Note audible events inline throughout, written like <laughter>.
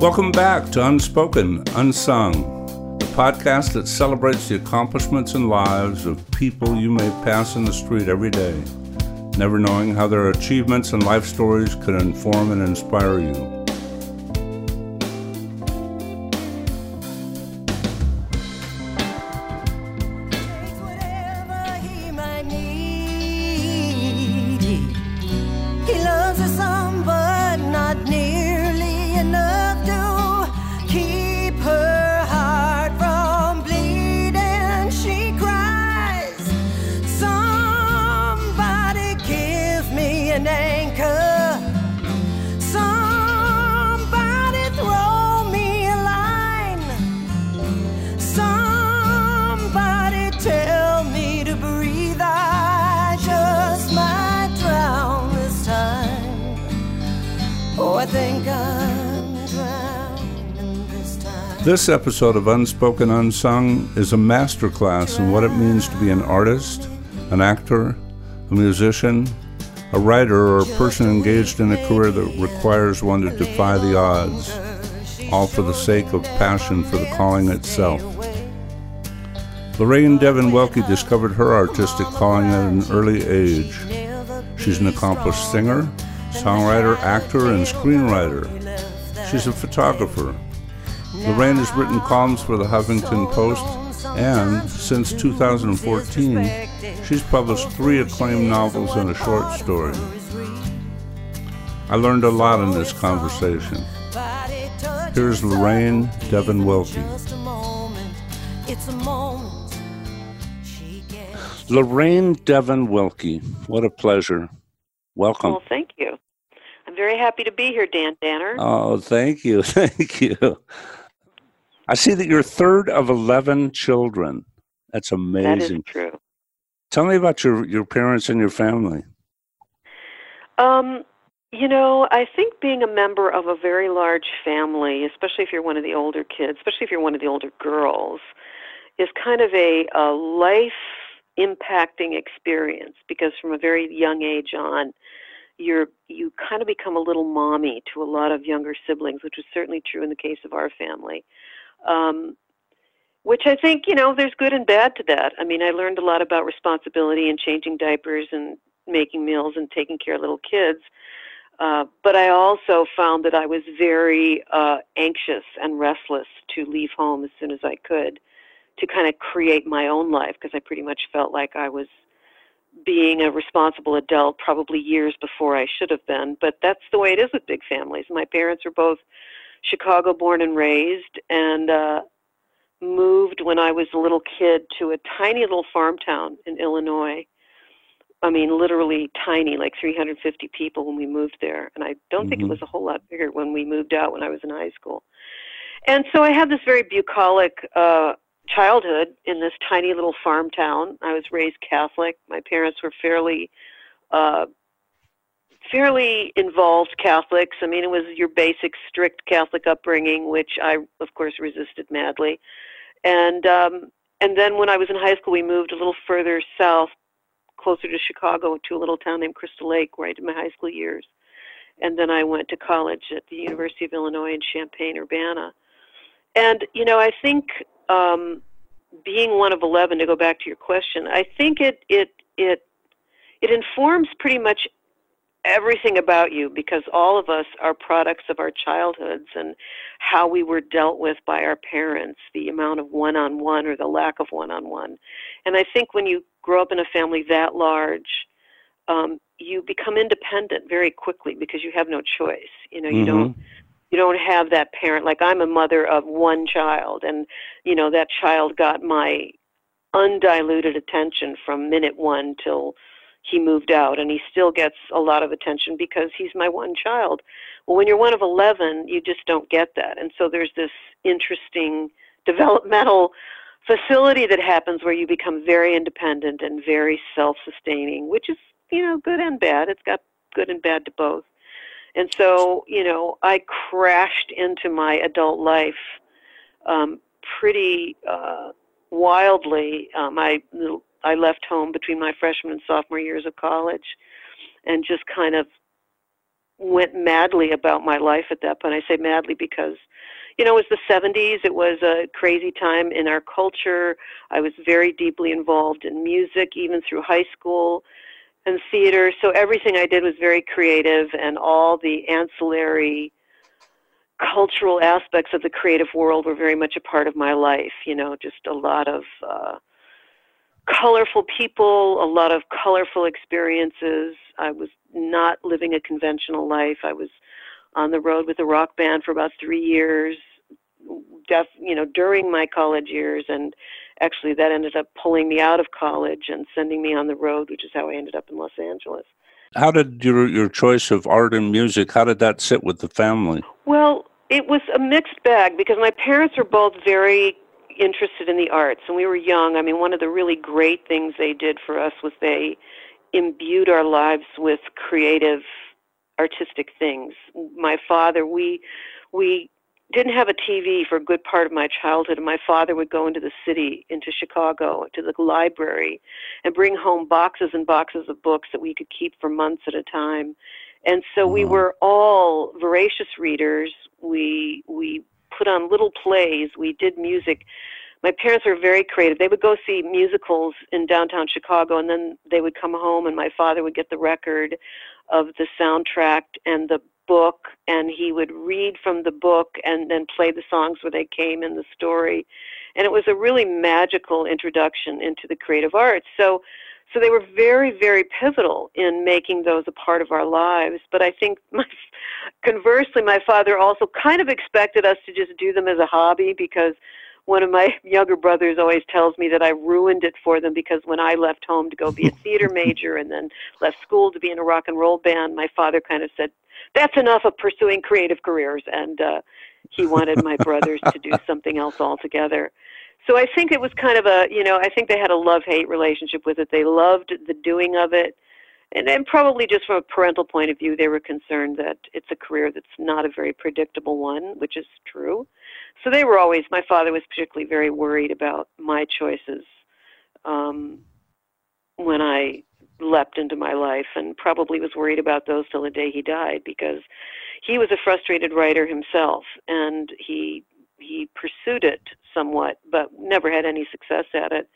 Welcome back to Unspoken, Unsung, the podcast that celebrates the accomplishments and lives of people you may pass in the street every day, never knowing how their achievements and life stories could inform and inspire you. This episode of Unspoken Unsung is a masterclass in what it means to be an artist, an actor, a musician, a writer, or a person engaged in a career that requires one to defy the odds, all for the sake of passion for the calling itself. Lorraine Devon Wilke discovered her artistic calling at an early age. She's an accomplished singer, songwriter, actor, and screenwriter. She's a photographer Lorraine has written columns for the Huffington Post, and since 2014, she's published three acclaimed novels and a short story. I learned a lot in this conversation. Here's Lorraine Devon Wilke. Lorraine Devon Wilke, what a pleasure. Welcome. Well, thank you. I'm very happy to be here, Dan Danner. Oh, thank you. <laughs> Thank you. I see that you're third of 11 children. That's amazing. That is true. Tell me about your, your parents and your family. Um, you know, I think being a member of a very large family, especially if you're one of the older kids, especially if you're one of the older girls, is kind of a, a life impacting experience because from a very young age on, you're you kind of become a little mommy to a lot of younger siblings, which was certainly true in the case of our family. Um, which I think, you know, there's good and bad to that. I mean, I learned a lot about responsibility and changing diapers and making meals and taking care of little kids. Uh, but I also found that I was very uh, anxious and restless to leave home as soon as I could to kind of create my own life because I pretty much felt like I was being a responsible adult probably years before I should have been. But that's the way it is with big families. My parents were both Chicago born and raised, and uh, moved when I was a little kid to a tiny little farm town in Illinois. I mean, literally tiny, like 350 people when we moved there. And I don't mm-hmm. think it mm-hmm. was a whole lot bigger when we moved out when I was in high school. And so I had this very bucolic uh, childhood in this tiny little farm town. I was raised Catholic. My parents were fairly uh, fairly involved Catholics. I mean, it was your basic strict Catholic upbringing, which I, of course, resisted madly. And um, and then when I was in high school, we moved a little further south, closer to Chicago, to a little town named Crystal Lake, where I did my high school years. And then I went to college at the University of Illinois in Champaign Urbana. And you know, I think um, being one of eleven, to go back to your question, I think it it it it informs pretty much everything about you because all of us are products of our childhoods and how we were dealt with by our parents, the amount of one on one or the lack of one on one. And I think when you grow up in a family that large, um, you become independent very quickly because you have no choice. You know, you mm-hmm. don't you don't have that parent like I'm a mother of one child and you know that child got my undiluted attention from minute 1 till he moved out and he still gets a lot of attention because he's my one child. Well, when you're one of 11, you just don't get that. And so there's this interesting <laughs> developmental facility that happens where you become very independent and very self-sustaining, which is, you know, good and bad. It's got good and bad to both. And so, you know, I crashed into my adult life um, pretty uh, wildly. Um, I I left home between my freshman and sophomore years of college and just kind of went madly about my life at that point. I say madly because, you know, it was the 70s. It was a crazy time in our culture. I was very deeply involved in music, even through high school and theater. So everything I did was very creative, and all the ancillary cultural aspects of the creative world were very much a part of my life. You know, just a lot of uh, colorful people, a lot of colorful experiences. I was not living a conventional life. I was on the road with a rock band for about three years, def, you know, during my college years, and actually that ended up pulling me out of college and sending me on the road, which is how I ended up in Los Angeles. How did your your choice of art and music? How did that sit with the family? Well, it was a mixed bag because my parents were both very interested in the arts, and we were young. I mean, one of the really great things they did for us was they imbued our lives with creative, artistic things. My father, we we didn't have a TV for a good part of my childhood, and my father would go into the city, into Chicago, to the library, and bring home boxes and boxes of books that we could keep for months at a time. And so we were all voracious readers. We we put on little plays. We did music. My parents were very creative. They would go see musicals in downtown Chicago, and then they would come home, and my father would get the record of the soundtrack and the book and he would read from the book and then play the songs where they came in the story and it was a really magical introduction into the creative arts so so they were very very pivotal in making those a part of our lives but i think <laughs> my, conversely my father also kind of expected us to just do them as a hobby because one of my <laughs> younger brothers always tells me that I ruined it for them because when I left home to go be a theater <laughs> major and then left school to be in a rock and roll band, my father kind of said, that's enough of pursuing creative careers. And uh, he wanted my brothers to do something else altogether. So I think it was kind of a, you know, I think they had a love hate relationship with it. They loved the doing of it. And, and probably just from a parental point of view, they were concerned that it's a career that's not a very predictable one, which is true. So they were always, my father was particularly very worried about my choices um, when I leapt into my life and probably was worried about those till the day he died because he was a frustrated writer himself and he he pursued it somewhat but never had any success at it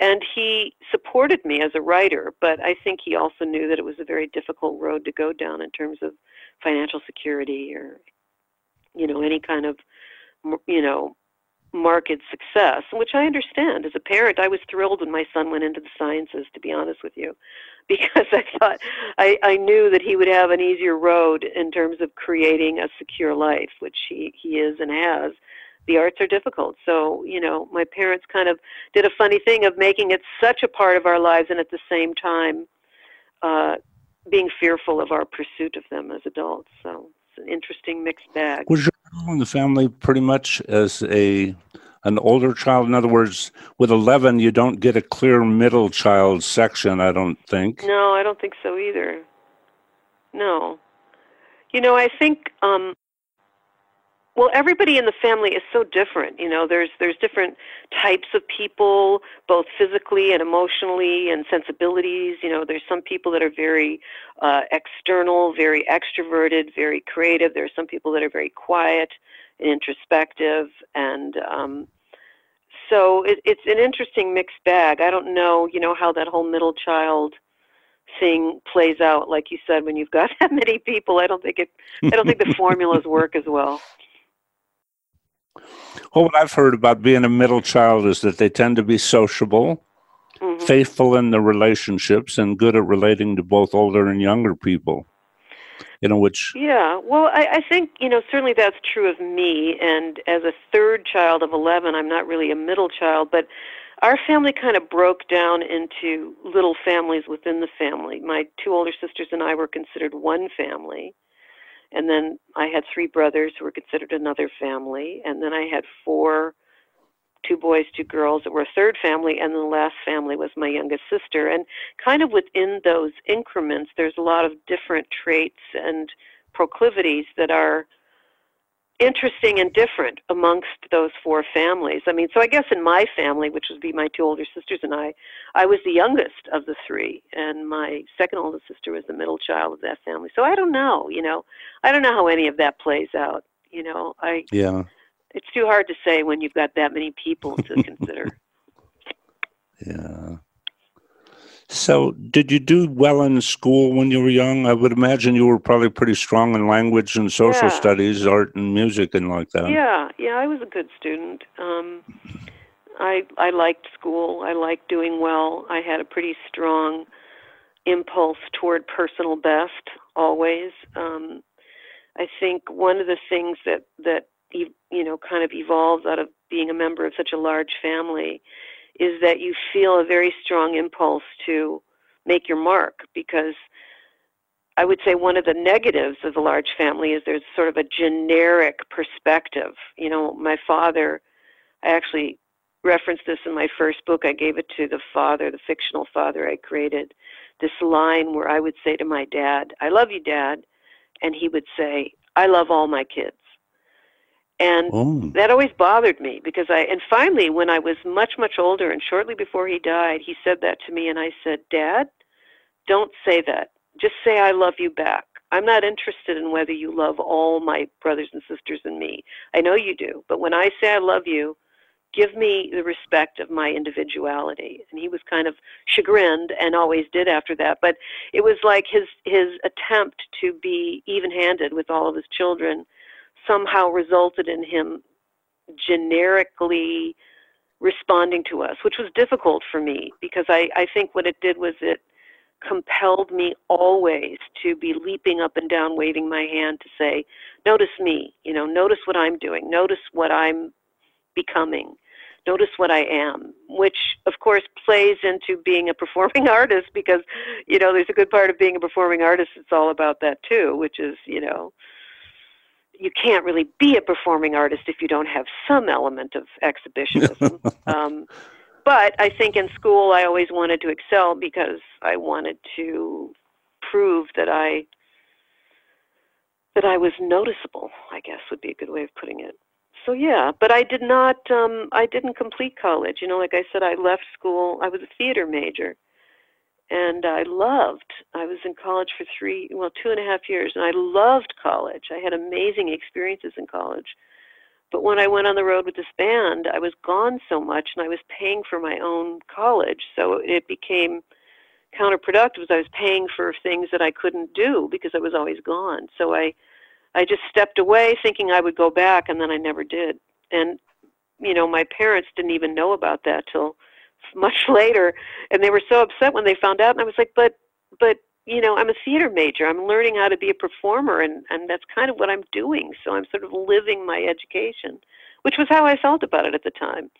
and he supported me as a writer but i think he also knew that it was a very difficult road to go down in terms of financial security or you know any kind of you know market success, which I understand. As a parent, I was thrilled when my son went into the sciences, to be honest with you, <laughs> because I thought I, I knew that he would have an easier road in terms of creating a secure life, which he, he is and has. The arts are difficult. So, you know, my parents kind of did a funny thing of making it such a part of our lives and at the same time uh, being fearful of our pursuit of them as adults. So it's an interesting mixed bag. Was your role in the family pretty much as a an older child? In other words, with 11, you don't get a clear middle child section, I don't think. No, I don't think so either. No. You know, I think um, well everybody in the family is so different you know there's there's different types of people both physically and emotionally and sensibilities you know there's some people that are very uh, external very extroverted very creative there are some people that are very quiet and introspective and um so it, it's an interesting mixed bag. I don't know you know how that whole middle child thing plays out like you said when you've got <laughs> that many people i don't think it i don't think the <laughs> formulas work as well well, what I've heard about being a middle child is that they tend to be sociable, mm-hmm. faithful in the relationships, and good at relating to both older and younger people. You know, which. Yeah, well, I, I think, you know, certainly that's true of me. And as a third child of 11, I'm not really a middle child, but our family kind of broke down into little families within the family. My two older sisters and I were considered one family. And then I had three brothers who were considered another family. And then I had four, two boys, two girls that were a third family. And then the last family was my youngest sister. And kind of within those increments, there's a lot of different traits and proclivities that are interesting and different amongst those four families. I mean, so I guess in my family, which would be my two older sisters and I, I was the youngest of the three, and my second oldest sister was the middle child of that family. So I don't know, you know, I don't know how any of that plays out. You know, I yeah, it's too hard to say when you've got that many people to consider. <laughs> Yeah. So, did you do well in school when you were young? I would imagine you were probably pretty strong in language and social Yeah. studies, art and music, and like that. Yeah, yeah, I was a good student. Um, I I liked school. I liked doing well. I had a pretty strong impulse toward personal best always. Um, I think one of the things that that you know kind of evolves out of being a member of such a large family is that you feel a very strong impulse to make your mark because I would say one of the negatives of the large family is there's sort of a generic perspective. You know, my father, I actually referenced this in my first book. I gave it to the father, the fictional father I created. This line where I would say to my dad, I love you, dad. And he would say, I love all my kids. And Oh, that always bothered me because I and finally when I was much much older and shortly before he died he said that to me and I said dad don't say that. Just say I love you back. I'm not interested in whether you love all my brothers and sisters and me. I know you do but when I say I love you give me the respect of my individuality. And he was kind of chagrined and always did after that. But it was like his his attempt to be even-handed with all of his children somehow resulted in him generically responding to us, which was difficult for me because I, I think what it did was it compelled me always to be leaping up and down, waving my hand to say, Notice me, you know, notice what I'm doing, notice what I'm becoming, notice what I am, which of course plays into being a performing <laughs> artist because, you know, there's a good part of being a performing artist, it's all about that too, which is, you know, you can't really be a performing artist if you don't have some element of exhibitionism. <laughs> um, but I think in school I always wanted to excel because I wanted to prove that I that I was noticeable. I guess would be a good way of putting it. So yeah, but I did not. Um, I didn't complete college. You know, like I said, I left school. I was a theater major, and I loved. I was in college for three, well, two and a half years, and I loved college. I had amazing experiences in college. But when I went on the road with this band, I was gone so much, and I was paying for my own college, so it became counterproductive. I was paying for things that I couldn't do because I was always gone. So I, I just stepped away, thinking I would go back, and then I never did. And you know, my parents didn't even know about that till much later and they were so upset when they found out and i was like but but you know i'm a theater major. I'm learning how to be a performer and and that's kind of what i'm doing. So i'm sort of living my education which was how i felt about it at the time.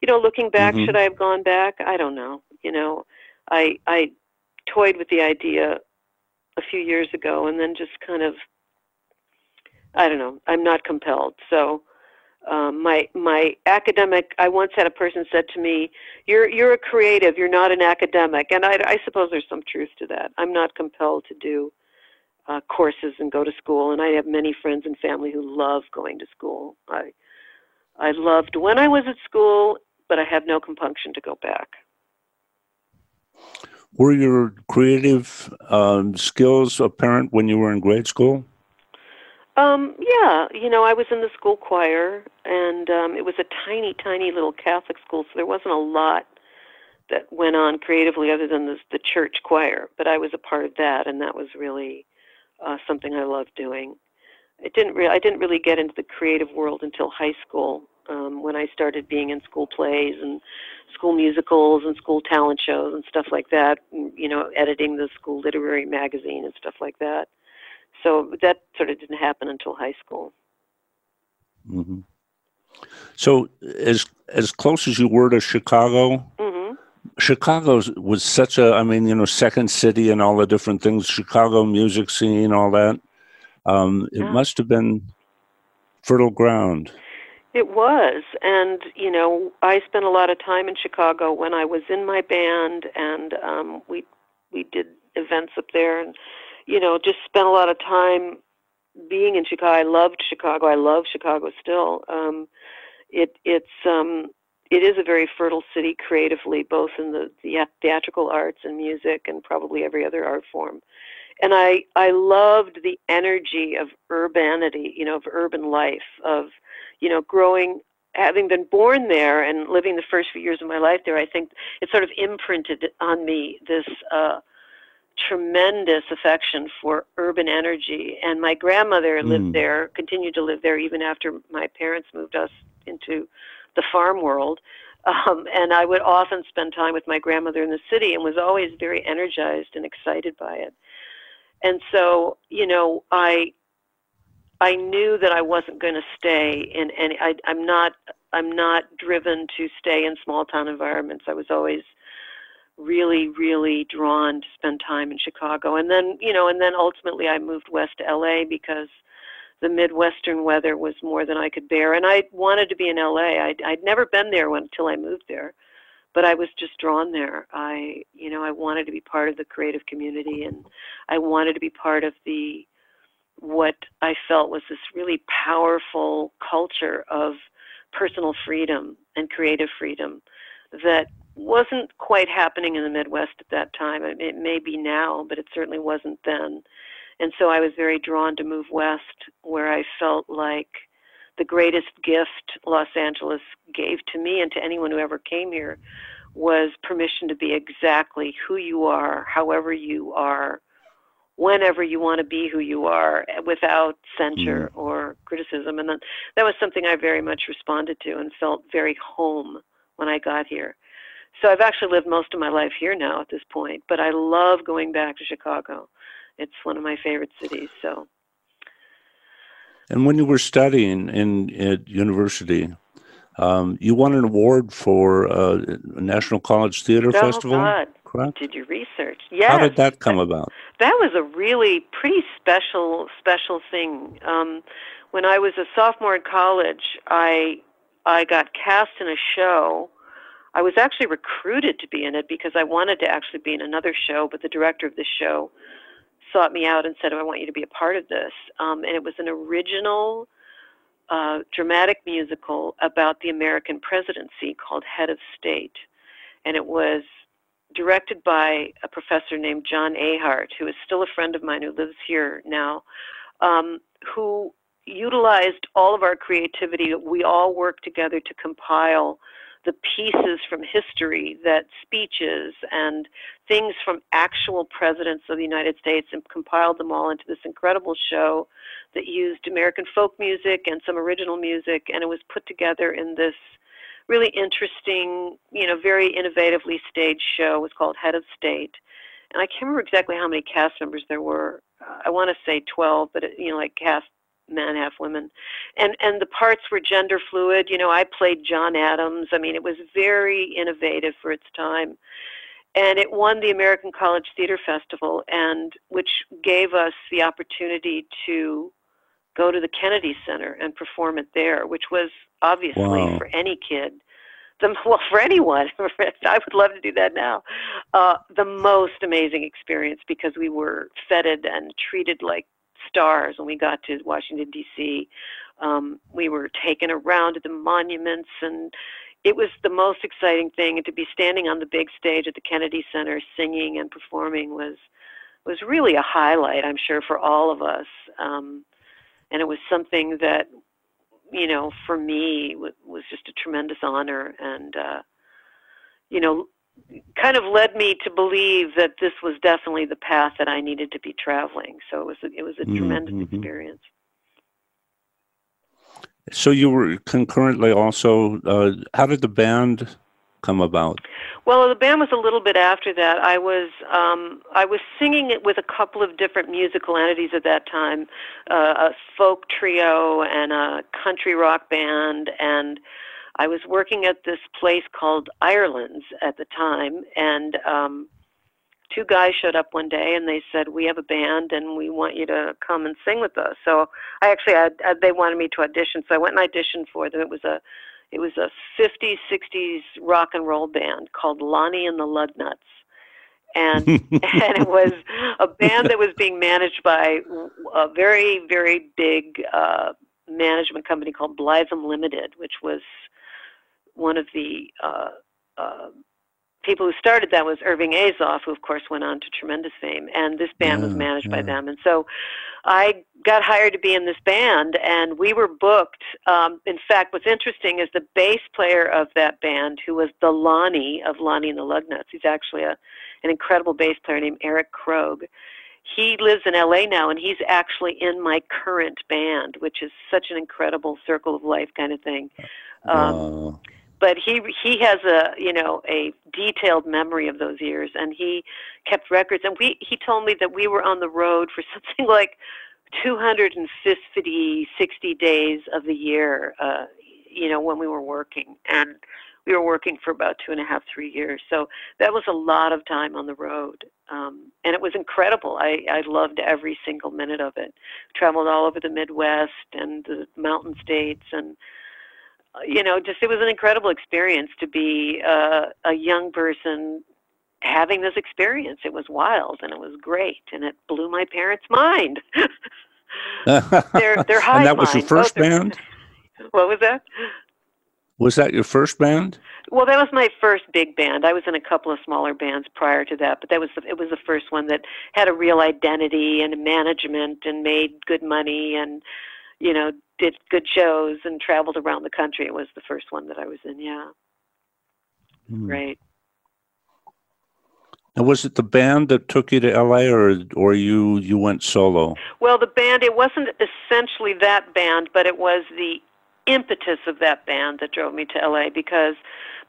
You know looking back Mhm. should i have gone back? I don't know. You know i i toyed with the idea a few years ago and then just kind of i don't know i'm not compelled. So um, my my academic. I once had a person said to me, "You're you're a creative. You're not an academic," and I, I suppose there's some truth to that. I'm not compelled to do uh, courses and go to school, and I have many friends and family who love going to school. I I loved when I was at school, but I have no compunction to go back. were your creative um, skills apparent when you were in grade school? Um, yeah, you know, I was in the school choir, and um, it was a tiny, tiny little Catholic school, so there wasn't a lot that went on creatively other than the, the church choir. But I was a part of that, and that was really uh, something I loved doing. It didn't re- I didn't really get into the creative world until high school, um, when I started being in school plays and school musicals and school talent shows and stuff like that. and, You know, editing the school literary magazine and stuff like that. So that sort of didn't happen until high school. hmm So, as as close as you were to Chicago, hmm Chicago was such a, I mean, you know, second city and all the different things, Chicago music scene, all that. Um, it Yeah. must have been fertile ground. It was, and you know, I spent a lot of time in Chicago when I was in my band, and um, we we did events up there, and you know, just spent a lot of time being in Chicago, I loved Chicago. I love Chicago still. Um, it it's um, it is a very fertile city creatively, both in the, the theatrical arts and music, and probably every other art form. And I I loved the energy of urbanity, you know, of urban life, of you know, growing having been born there and living the first few years of my life there, I think it sort of imprinted on me this uh, tremendous affection for urban energy. And my grandmother mm. lived there, continued to live there even after my parents moved us into the farm world. Um, and I would often spend time with my grandmother in the city and was always very energized and excited by it. And so, you know, I I knew that I wasn't going to stay in any. I, I'm not. I'm not driven to stay in small town environments. I was always really, really drawn to spend time in Chicago, and then you know, and then ultimately I moved west to LA because the Midwestern weather was more than I could bear, and I wanted to be in LA. I'd, I'd never been there until I moved there, but I was just drawn there. I, you know, I wanted to be part of the creative community, and I wanted to be part of the what I felt was this really powerful culture of personal freedom and creative freedom that wasn't quite happening in the Midwest at that time. It may be now, but it certainly wasn't then. And so I was very drawn to move west, where I felt like the greatest gift Los Angeles gave to me and to anyone who ever came here was permission to be exactly who you are, however you are, whenever you want to be who you are without censure mm. or criticism. And then that was something I very much responded to and felt very home when I got here. So I've actually lived most of my life here now at this point, but I love going back to Chicago. It's one of my favorite cities. So. And when you were studying in at university, um, you won an award for uh, a National College Theater oh, Festival. God. Correct? Did you research? Yes. How did that come about? That was a really pretty special special thing. Um, when I was a sophomore in college, I I got cast in a show. I was actually recruited to be in it because I wanted to actually be in another show, but the director of the show sought me out and said, "I want you to be a part of this." Um, and it was an original uh, dramatic musical about the American presidency called Head of State, and it was directed by a professor named John Ahart, who is still a friend of mine who lives here now, um, who utilized all of our creativity. We all worked together to compile the pieces from history that speeches and things from actual presidents of the United States and compiled them all into this incredible show that used American folk music and some original music and it was put together in this really interesting, you know, very innovatively staged show. It was called Head of State, and I can't remember exactly how many cast members there were. Uh, I want to say 12, but it, you know, like cast men, half women, and and the parts were gender fluid. You know, I played John Adams. I mean, it was very innovative for its time. And it won the American College Theater Festival, and which gave us the opportunity to go to the Kennedy Center and perform it there, which was obviously wow. for any kid the <laughs> well for anyone <laughs> i would love to do that now uh, the most amazing experience because we were feted and treated like stars when we got to washington d.c um, we were taken around to the monuments and it was the most exciting thing. And to be standing on the big stage at the kennedy center singing and performing was was really a highlight i'm sure for all of us. Um, and it was something that you know, for me was just a tremendous honor. And, uh, you know, kind of led me to believe that this was definitely the path that I needed to be traveling. So it was a, it was a mm-hmm. tremendous experience. So you were concurrently also. Uh, how did the band come about? Well, the band was a little bit after that. I was um, I was singing it with a couple of different musical entities at that time, uh, a folk trio and a country rock band, and I was working at this place called Ireland's at the time, and um, two guys showed up one day and they said, "We have a band and we want you to come and sing with us." So I actually had, they wanted me to audition, so I went and auditioned for them. It was a it was a 50s, 60s rock and roll band called Lonnie and the Lugnuts. and <laughs> and it was a band that was being managed by a very very big uh, management company called Blytham Limited, which was one of the uh, uh, people who started that was Irving Azoff, who of course went on to tremendous fame, and this band yeah, was managed yeah. by them. And so I got hired to be in this band, and we were booked. Um, in fact, what's interesting is the bass player of that band, who was the Lonnie of Lonnie and the Lugnuts. He's actually a an incredible bass player named Eric Krogh. He lives in LA now, and he's actually in my current band, which is such an incredible circle of life kind of thing. Um, But he he has a you know a detailed memory of those years, and he kept records. And we he told me that we were on the road for <laughs> something like 250, 60 days of the year. Uh, you know when we were working, and we were working for about two and a half, three years. So that was a lot of time on the road. Um, and it was incredible. I, I loved every single minute of it. Traveled all over the Midwest and the mountain states and you know, just it was an incredible experience to be uh, a young person having this experience. It was wild and it was great and it blew my parents' mind. <laughs> they're they're high And that was your first band? <laughs> What was that? Was that your first band? Well, that was my first big band. I was in a couple of smaller bands prior to that, but that was the, it was the first one that had a real identity and management and made good money and you know did good shows and traveled around the country. It was the first one that I was in. Yeah, mm. great. And was it the band that took you to LA, or or you you went solo? Well, the band. It wasn't essentially that band, but it was the impetus of that band that drove me to LA because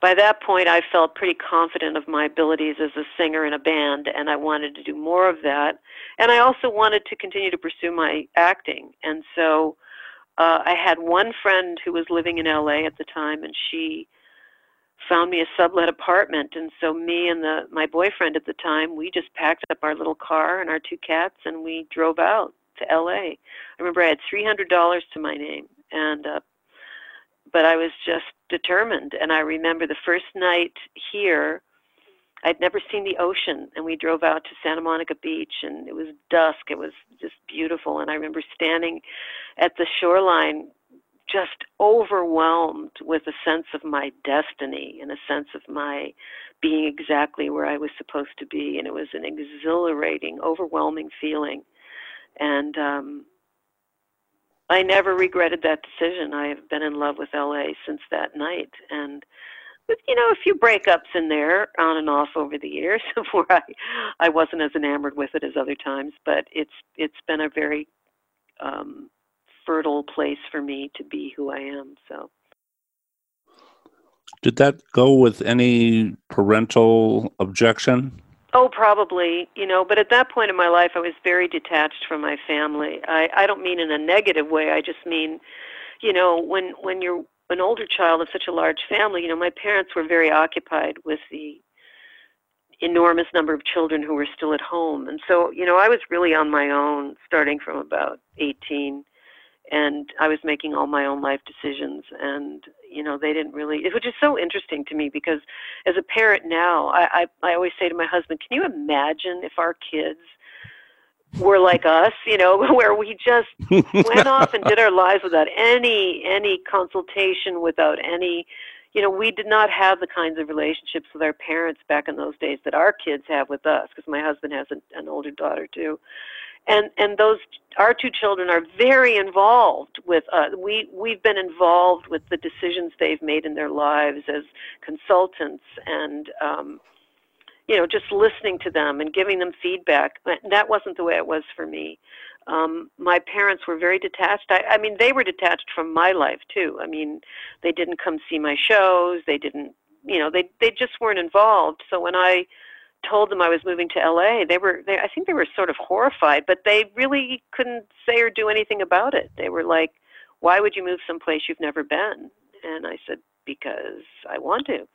by that point I felt pretty confident of my abilities as a singer in a band and I wanted to do more of that and I also wanted to continue to pursue my acting and so uh, I had one friend who was living in LA at the time and she found me a sublet apartment and so me and the my boyfriend at the time we just packed up our little car and our two cats and we drove out to LA. I remember I had $300 to my name and uh but I was just determined. And I remember the first night here, I'd never seen the ocean, and we drove out to Santa Monica Beach, and it was dusk. It was just beautiful. And I remember standing at the shoreline, just overwhelmed with a sense of my destiny and a sense of my being exactly where I was supposed to be. And it was an exhilarating, overwhelming feeling. And um, I never regretted that decision. I have been in love with LA since that night, and with you know a few breakups in there on and off over the years <laughs> where I I wasn't as enamored with it as other times, but it's it's been a very um, fertile place for me to be who I am. So. Did that go with any parental objection? Oh, probably, you know, but at that point in my life, I was very detached from my family. I, I don't mean in a negative way. I just mean, you know, when when you're an older child of such a large family, you know, my parents were very occupied with the enormous number of children who were still at home. And so, you know, I was really on my own starting from about 18 and I was making all my own life decisions and you know they didn't really which is so interesting to me because as a parent now I, I I always say to my husband can you imagine if our kids were like us you know <laughs> where we just <laughs> went off and did our lives without any any consultation without any you know we did not have the kinds of relationships with our parents back in those days that our kids have with us because my husband has an, an older daughter too. And and those our two children are very involved with uh, we we've been involved with the decisions they've made in their lives as consultants and um you know just listening to them and giving them feedback that wasn't the way it was for me um my parents were very detached I, I mean they were detached from my life too i mean they didn't come see my shows they didn't you know they they just weren't involved so when i told them I was moving to LA, they were they I think they were sort of horrified, but they really couldn't say or do anything about it. They were like, "Why would you move someplace you've never been?" And I said, "Because I want to."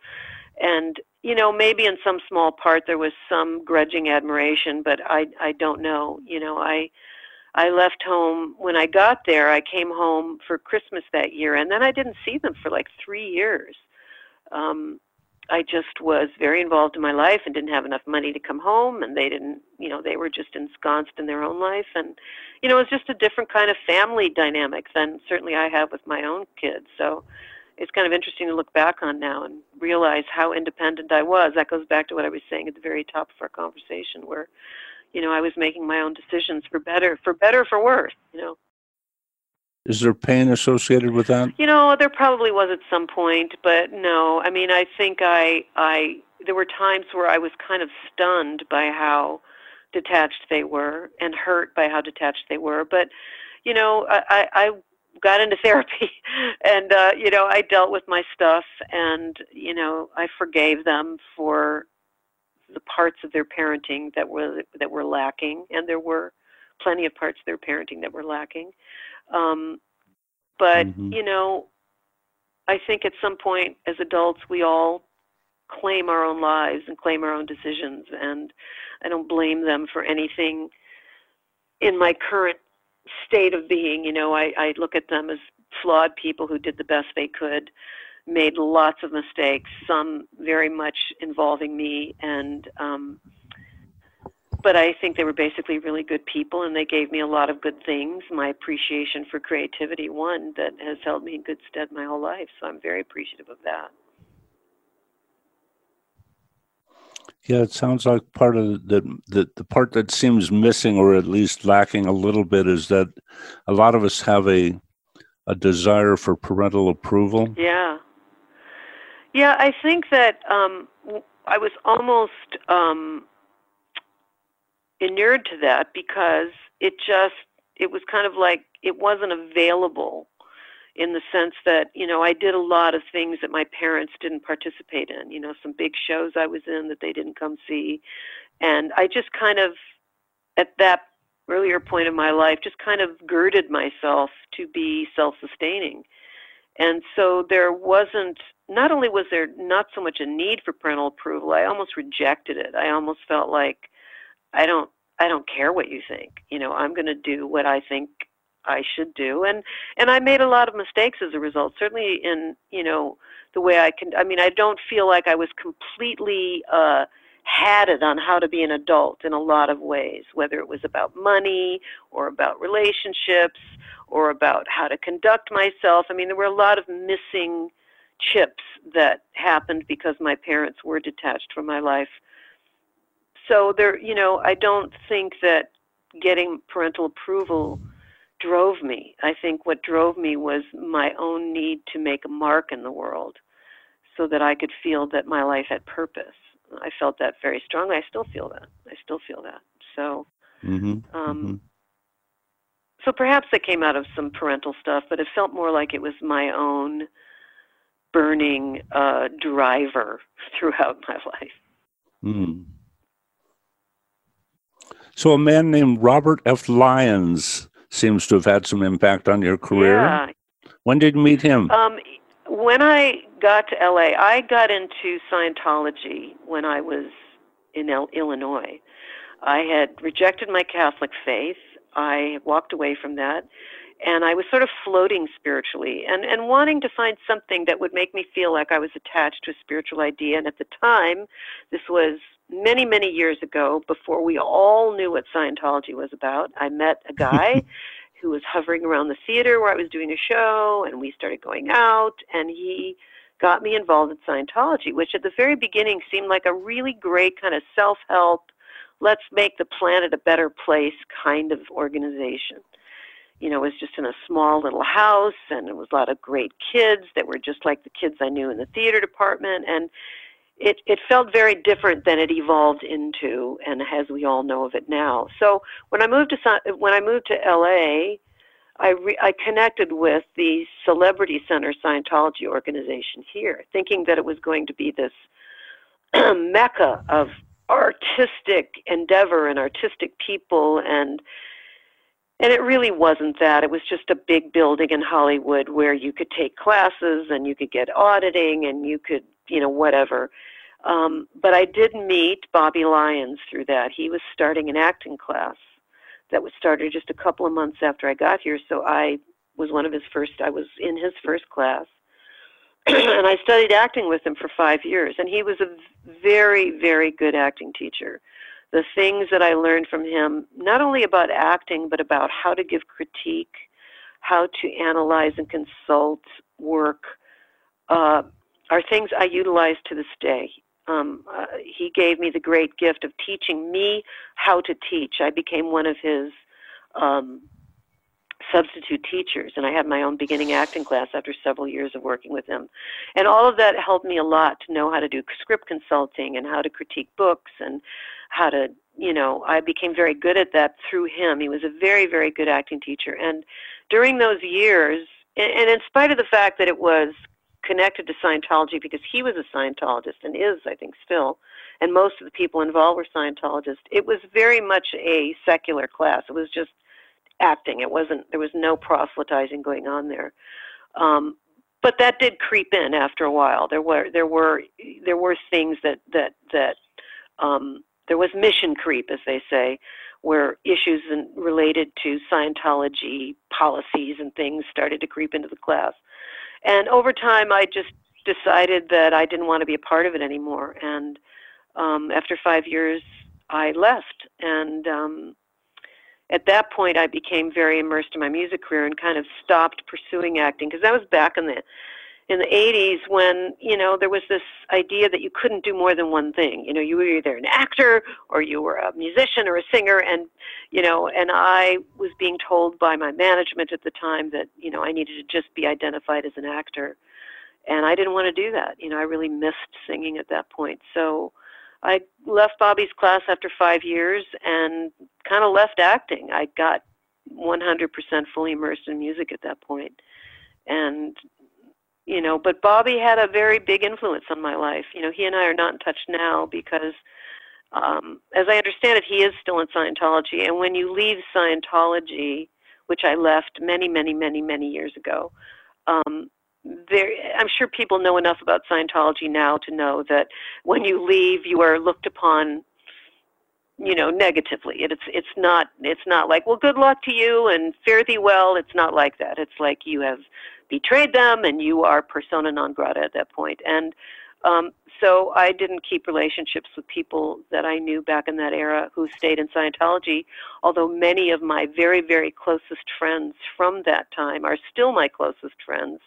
And you know, maybe in some small part there was some grudging admiration, but I I don't know. You know, I I left home when I got there. I came home for Christmas that year, and then I didn't see them for like three years. Um, I just was very involved in my life and didn't have enough money to come home and they didn't you know they were just ensconced in their own life and you know it was just a different kind of family dynamic than certainly I have with my own kids so it's kind of interesting to look back on now and realize how independent I was that goes back to what I was saying at the very top of our conversation where you know I was making my own decisions for better for better for worse you know is there pain associated with that? You know, there probably was at some point, but no. I mean, I think I I there were times where I was kind of stunned by how detached they were and hurt by how detached they were. But you know, I I got into <laughs> therapy, and uh, you know, I dealt with my stuff, and you know, I forgave them for the parts of their parenting that were that were lacking, and there were plenty of parts of their parenting that were lacking. Um, but mm-hmm. you know, I think at some point as adults we all claim our own lives and claim our own decisions, and I don't blame them for anything in my current state of being. You know, I, I look at them as flawed people who did the best they could, made lots of mistakes, some very much involving me, and um, but I think they were basically really good people and they gave me a lot of good things. My appreciation for creativity, one that has held me in good stead my whole life. So I'm very appreciative of that. Yeah, it sounds like part of the, the the part that seems missing, or at least lacking a little bit, is that a lot of us have a a desire for parental approval. Yeah, yeah. I think that um, I was almost um, inured to that because it just it was kind of like it wasn't available in the sense that you know I did a lot of things that my parents didn't participate in. You know, some big shows I was in that they didn't come see, and I just kind of at that earlier point in my life just kind of girded myself to be self-sustaining. And so there wasn't not only was there not so much a need for parental approval, I almost rejected it. I almost felt like I don't I don't care what you think. You know, I'm going to do what I think I should do. And and I made a lot of mistakes as a result. Certainly in, you know, the way I can I mean, I don't feel like I was completely uh had it on how to be an adult in a lot of ways, whether it was about money or about relationships or about how to conduct myself. I mean, there were a lot of missing chips that happened because my parents were detached from my life so there, you know, I don't think that getting parental approval drove me. I think what drove me was my own need to make a mark in the world so that I could feel that my life had purpose. I felt that very strongly. I still feel that. I still feel that. So, mm-hmm. Um, mm-hmm. so perhaps it came out of some parental stuff, but it felt more like it was my own burning uh, driver <laughs> throughout my life. Mm. So a man named Robert F. Lyons seems to have had some impact on your career. Yeah. When did you meet him? Um, when I got to LA, I got into Scientology when I was in El- Illinois. I had rejected my Catholic faith. I walked away from that and I was sort of floating spiritually and, and wanting to find something that would make me feel like I was attached to a spiritual idea. And at the time, this was many, many years ago, before we all knew what Scientology was about, I met a guy <laughs> who was hovering around the theater where I was doing a show, and we started going out, and he got me involved in Scientology, which at the very beginning seemed like a really great kind of self help, let's make the planet a better place kind of organization. You know, it was just in a small little house, and it was a lot of great kids that were just like the kids I knew in the theater department, and it, it felt very different than it evolved into, and as we all know of it now. So when I moved to when I moved to LA, I re, I connected with the Celebrity Center Scientology organization here, thinking that it was going to be this <clears throat> mecca of artistic endeavor and artistic people and and it really wasn't that. It was just a big building in Hollywood where you could take classes and you could get auditing and you could you know, whatever. Um, but I did meet Bobby Lyons through that. He was starting an acting class that was started just a couple of months after I got here. So I was one of his first. I was in his first class, <clears throat> and I studied acting with him for five years, and he was a very, very good acting teacher. The things that I learned from him, not only about acting, but about how to give critique, how to analyze and consult work, uh, are things I utilize to this day. Um, uh, he gave me the great gift of teaching me how to teach. I became one of his um, substitute teachers, and I had my own beginning acting class after several years of working with him. And all of that helped me a lot to know how to do script consulting and how to critique books and how to, you know, I became very good at that through him. He was a very, very good acting teacher. And during those years, and in spite of the fact that it was connected to Scientology because he was a Scientologist and is, I think, still, and most of the people involved were Scientologists, it was very much a secular class. It was just acting. It wasn't there was no proselytizing going on there. Um, but that did creep in after a while. There were there were there were things that that that um, there was mission creep, as they say, where issues in, related to Scientology policies and things started to creep into the class. And over time, I just decided that I didn't want to be a part of it anymore. And um, after five years, I left. And um, at that point I became very immersed in my music career and kind of stopped pursuing acting because that was back in the in the 80s when you know there was this idea that you couldn't do more than one thing. You know you were either an actor or you were a musician or a singer and you know and I was being told by my management at the time that you know I needed to just be identified as an actor. And I didn't want to do that. You know I really missed singing at that point. So I left Bobby's class after five years and kind of left acting. I got 100% fully immersed in music at that point. And, you know, but Bobby had a very big influence on my life. You know, he and I are not in touch now because, um, as I understand it, he is still in Scientology. And when you leave Scientology, which I left many, many, many, many years ago, um, there I'm sure people know enough about Scientology now to know that when you leave you are looked upon you know negatively. It's it's not it's not like well good luck to you and fare thee well. It's not like that. It's like you have betrayed them and you are persona non grata at that point. And um, so I didn't keep relationships with people that I knew back in that era who stayed in Scientology, although many of my very, very closest friends from that time are still my closest friends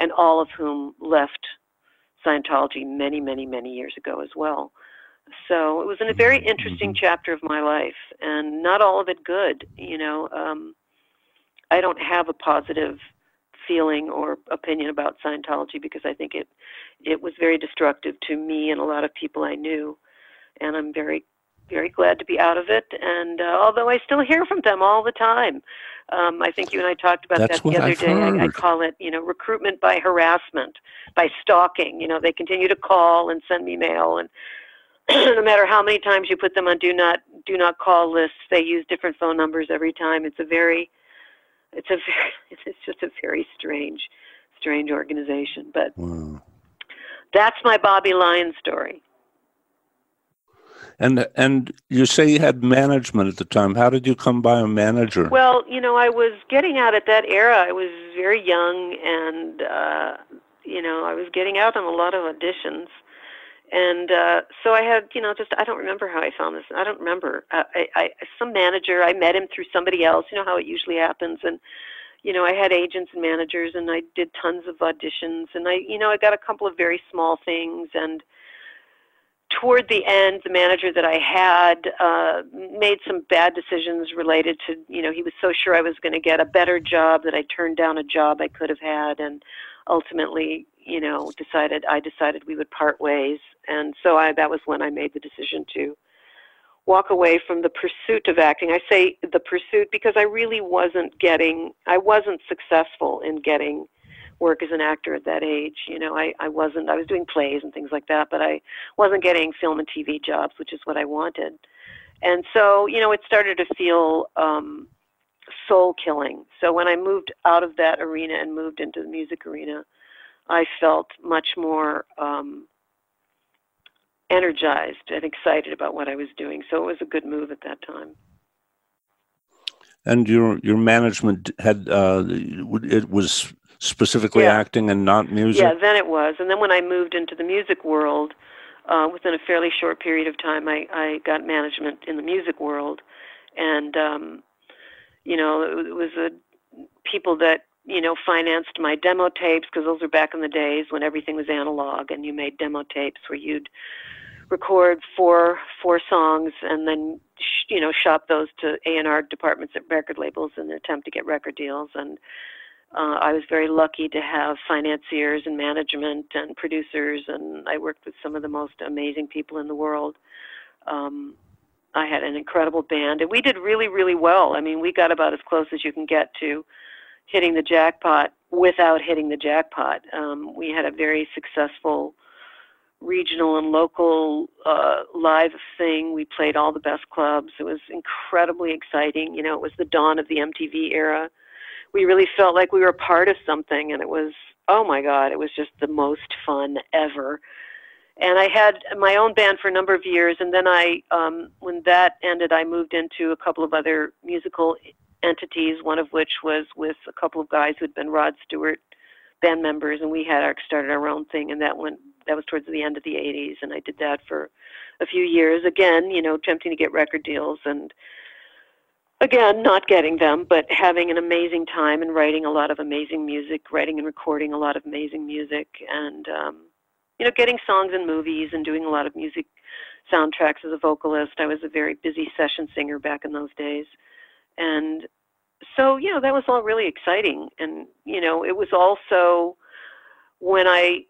and all of whom left Scientology many, many, many years ago as well. So it was a very mm-hmm. interesting mm-hmm. chapter of my life, and not all of it good. You know, um, I don't have a positive feeling or opinion about Scientology because I think it it was very destructive to me and a lot of people I knew, and I'm very very glad to be out of it. And uh, although I still hear from them all the time, um, I think you and I talked about That's that the other I've day. I, I, call it, you know, recruitment by harassment, by stalking. You know, they continue to call and send me mail, and <clears throat> no matter how many times you put them on do not do not call lists, they use different phone numbers every time. It's a very, it's a very, <laughs> it's just a very strange, strange organization. But wow. that's my Bobby Lyon story. And and you say you had management at the time. How did you come by a manager? Well, you know, I was getting out at that era. I was very young, and uh, you know, I was getting out on a lot of auditions, and uh, so I had, you know, just I don't remember how I found this. I don't remember. Uh, I, I some manager. I met him through somebody else. You know how it usually happens, and you know, I had agents and managers, and I did tons of auditions, and I, you know, I got a couple of very small things, and toward the end, the manager that I had uh, made some bad decisions related to, you know, he was so sure I was going to get a better job that I turned down a job I could have had, and ultimately, you know, decided I decided we would part ways, and so I that was when I made the decision to walk away from the pursuit of acting. I say the pursuit because I really wasn't getting, I wasn't successful in getting work as an actor at that age. You know, I, I wasn't, I was doing plays and things like that, but I wasn't getting film and TV jobs, which is what I wanted. And so, you know, it started to feel um, soul killing. So when I moved out of that arena and moved into the music arena, I felt much more um, energized and excited about what I was doing. So it was a good move at that time. And your your management had uh, it was specifically Yeah. acting and not music? Yeah, then it was. And then when I moved into the music world, uh, within a fairly short period of time, I, I got management in the music world, and um, you know, it, it was a people that you know financed my demo tapes because those were back in the days when everything was analog, and you made demo tapes where you'd record four four songs and then sh- you know shop those to A and R departments at record labels in an attempt to get record deals and uh, I was very lucky to have financiers and management and producers, and I worked with some of the most amazing people in the world. Um, I had an incredible band, and we did really, really well. I mean, we got about as close as you can get to hitting the jackpot without hitting the jackpot. Um, we had a very successful regional and local uh, live thing. We played all the best clubs. It was incredibly exciting. You know, it was the dawn of the MTV era we really felt like we were part of something and it was oh my god it was just the most fun ever. And i had my own band for a number of years and then i um when that ended i moved into a couple of other musical entities one of which was with a couple of guys who'd been rod stewart band members and we had our started our own thing and that went that was towards the end of the 80s and i did that for a few years. Again you know attempting to get record deals and again, not getting them, but having an amazing time and writing a lot of amazing music, writing and recording a lot of amazing music, and um, you know, getting songs in movies and doing a lot of music soundtracks as a vocalist. I was a very busy session singer back in those days, and so you know that was all really exciting. And you know, it was also when I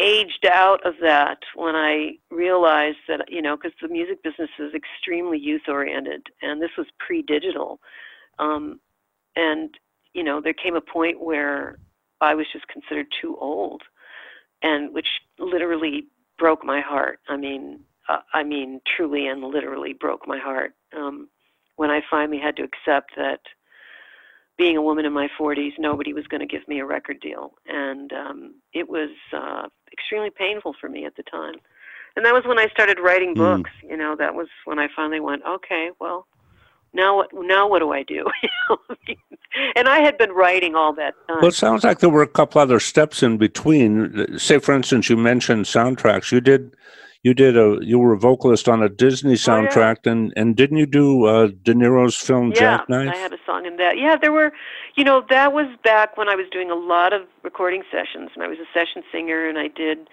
aged out of that when I realized that, you know, because the music business is extremely youth oriented, and this was pre digital. Um, and, you know, there came a point where I was just considered too old, and which literally broke my heart. I mean, uh, I mean, truly and literally broke my heart um, when I finally had to accept that being a woman in my 40s, nobody was going to give me a record deal, and um, it was uh, extremely painful for me at the time. And that was when I started writing Mm. books. You know, that was when I finally went, okay, well, now what? Now what do I do? <laughs> And I had been writing all that time. Well, it sounds like there were a couple other steps in between. Say, for instance, you mentioned soundtracks. You did, you did a, you were a vocalist on a Disney Oh, yeah. soundtrack, and and didn't you do uh, De Niro's film yeah, Jacknife? I had a song in that. Yeah, there were, you know, that was back when I was doing a lot of recording sessions, and I was a session singer, and I did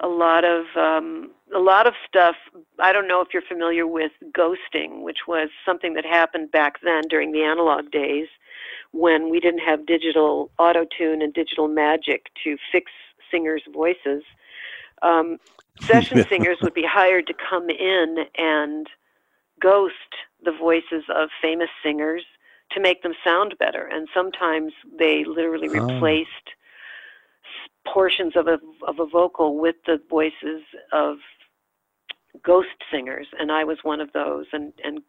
a lot of um, a lot of stuff. I don't know if you're familiar with ghosting, which was something that happened back then during the analog days, when we didn't have digital auto tune and digital magic to fix singers' voices. Um, <laughs> session singers would be hired to come in and ghost the voices of famous singers to make them sound better. And sometimes they literally Oh. replaced portions of a of a vocal with the voices of ghost singers, and I was one of those. And and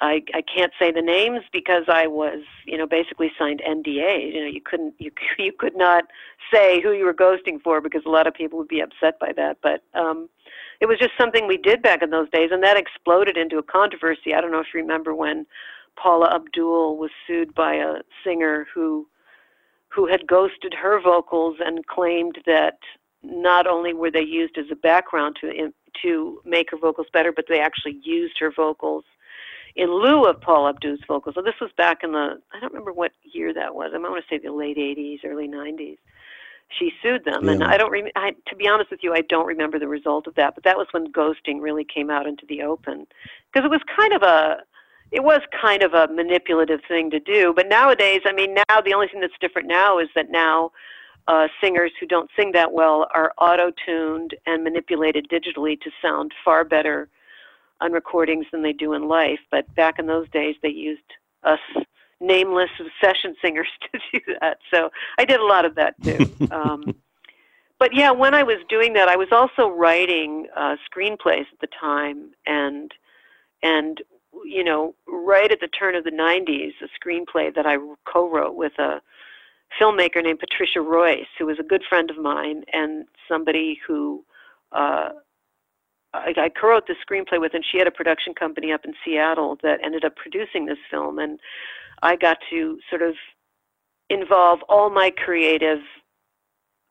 I I can't say the names because I was you know basically signed NDA. You know you couldn't you <laughs> you could not say who you were ghosting for because a lot of people would be upset by that. But um, it was just something we did back in those days, and that exploded into a controversy. I don't know if you remember when Paula Abdul was sued by a singer who who had ghosted her vocals and claimed that not only were they used as a background to to make her vocals better, but they actually used her vocals in lieu of Paula Abdul's vocals. So this was back in the I don't remember what year that was. I might want to say the late '80s, early '90s. She sued them, and I don't. Rem- I, to be honest with you, I don't remember the result of that. But that was when ghosting really came out into the open, because it was kind of a it was kind of a manipulative thing to do. But nowadays, I mean, now the only thing that's different now is that now uh, singers who don't sing that well are auto tuned and manipulated digitally to sound far better on recordings than they do in life. But back in those days, they used us nameless session singers <laughs> to do that. So I did a lot of that too. <laughs> um, but yeah, when I was doing that, I was also writing uh, screenplays at the time, and and you know, right at the turn of the '90s, a screenplay that I co-wrote with a filmmaker named Patricia Royce, who was a good friend of mine and somebody who uh, I, I co-wrote the screenplay with, and she had a production company up in Seattle that ended up producing this film, and I got to sort of involve all my creative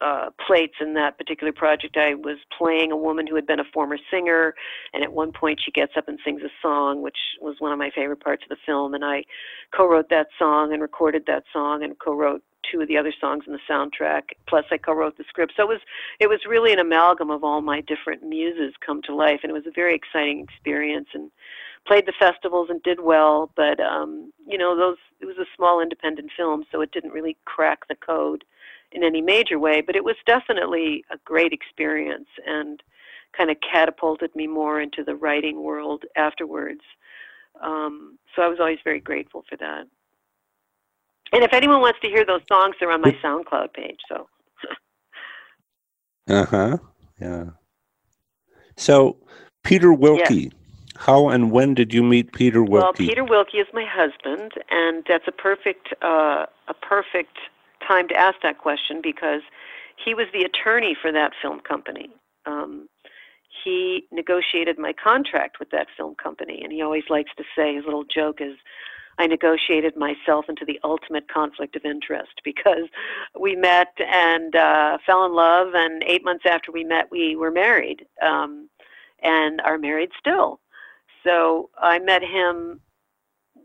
uh, plates in that particular project. I was playing a woman who had been a former singer, and at one point she gets up and sings a song, which was one of my favorite parts of the film. And I co-wrote that song and recorded that song and co-wrote two of the other songs in the soundtrack. Plus, I co-wrote the script. So it was it was really an amalgam of all my different muses come to life, and it was a very exciting experience. And played the festivals and did well, but um, you know those it was a small independent film, so it didn't really crack the code in any major way, but it was definitely a great experience and kind of catapulted me more into the writing world afterwards. Um, so I was always very grateful for that. And if anyone wants to hear those songs, they're on my SoundCloud page. So. <laughs> uh huh. Yeah. So, Peter Wilke. Yes. How and when did you meet Peter Wilke? Well, Peter Wilke is my husband, and that's a perfect uh, a perfect time to ask that question because he was the attorney for that film company. Um, he negotiated my contract with that film company, and he always likes to say his little joke is, I negotiated myself into the ultimate conflict of interest <laughs> because we met and uh, fell in love, and eight months after we met, we were married um, and are married still. So I met him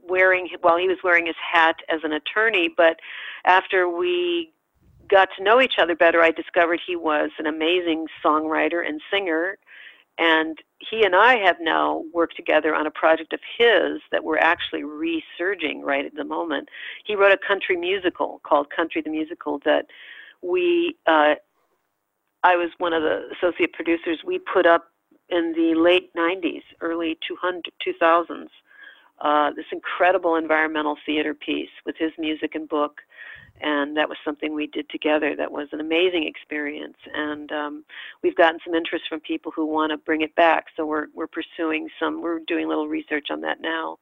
wearing while he was wearing his hat as an attorney, but after we got to know each other better, I discovered he was an amazing songwriter and singer. And he and I have now worked together on a project of his that we're actually resurging right at the moment. He wrote a country musical called Country the Musical that we, uh, I was one of the associate producers, we put up in the late 90s, early 200, 2000s uh, this incredible environmental theater piece with his music and book. And that was something we did together. That was an amazing experience, and um, we've gotten some interest from people who want to bring it back. So we're we're pursuing some. We're doing a little research on that now.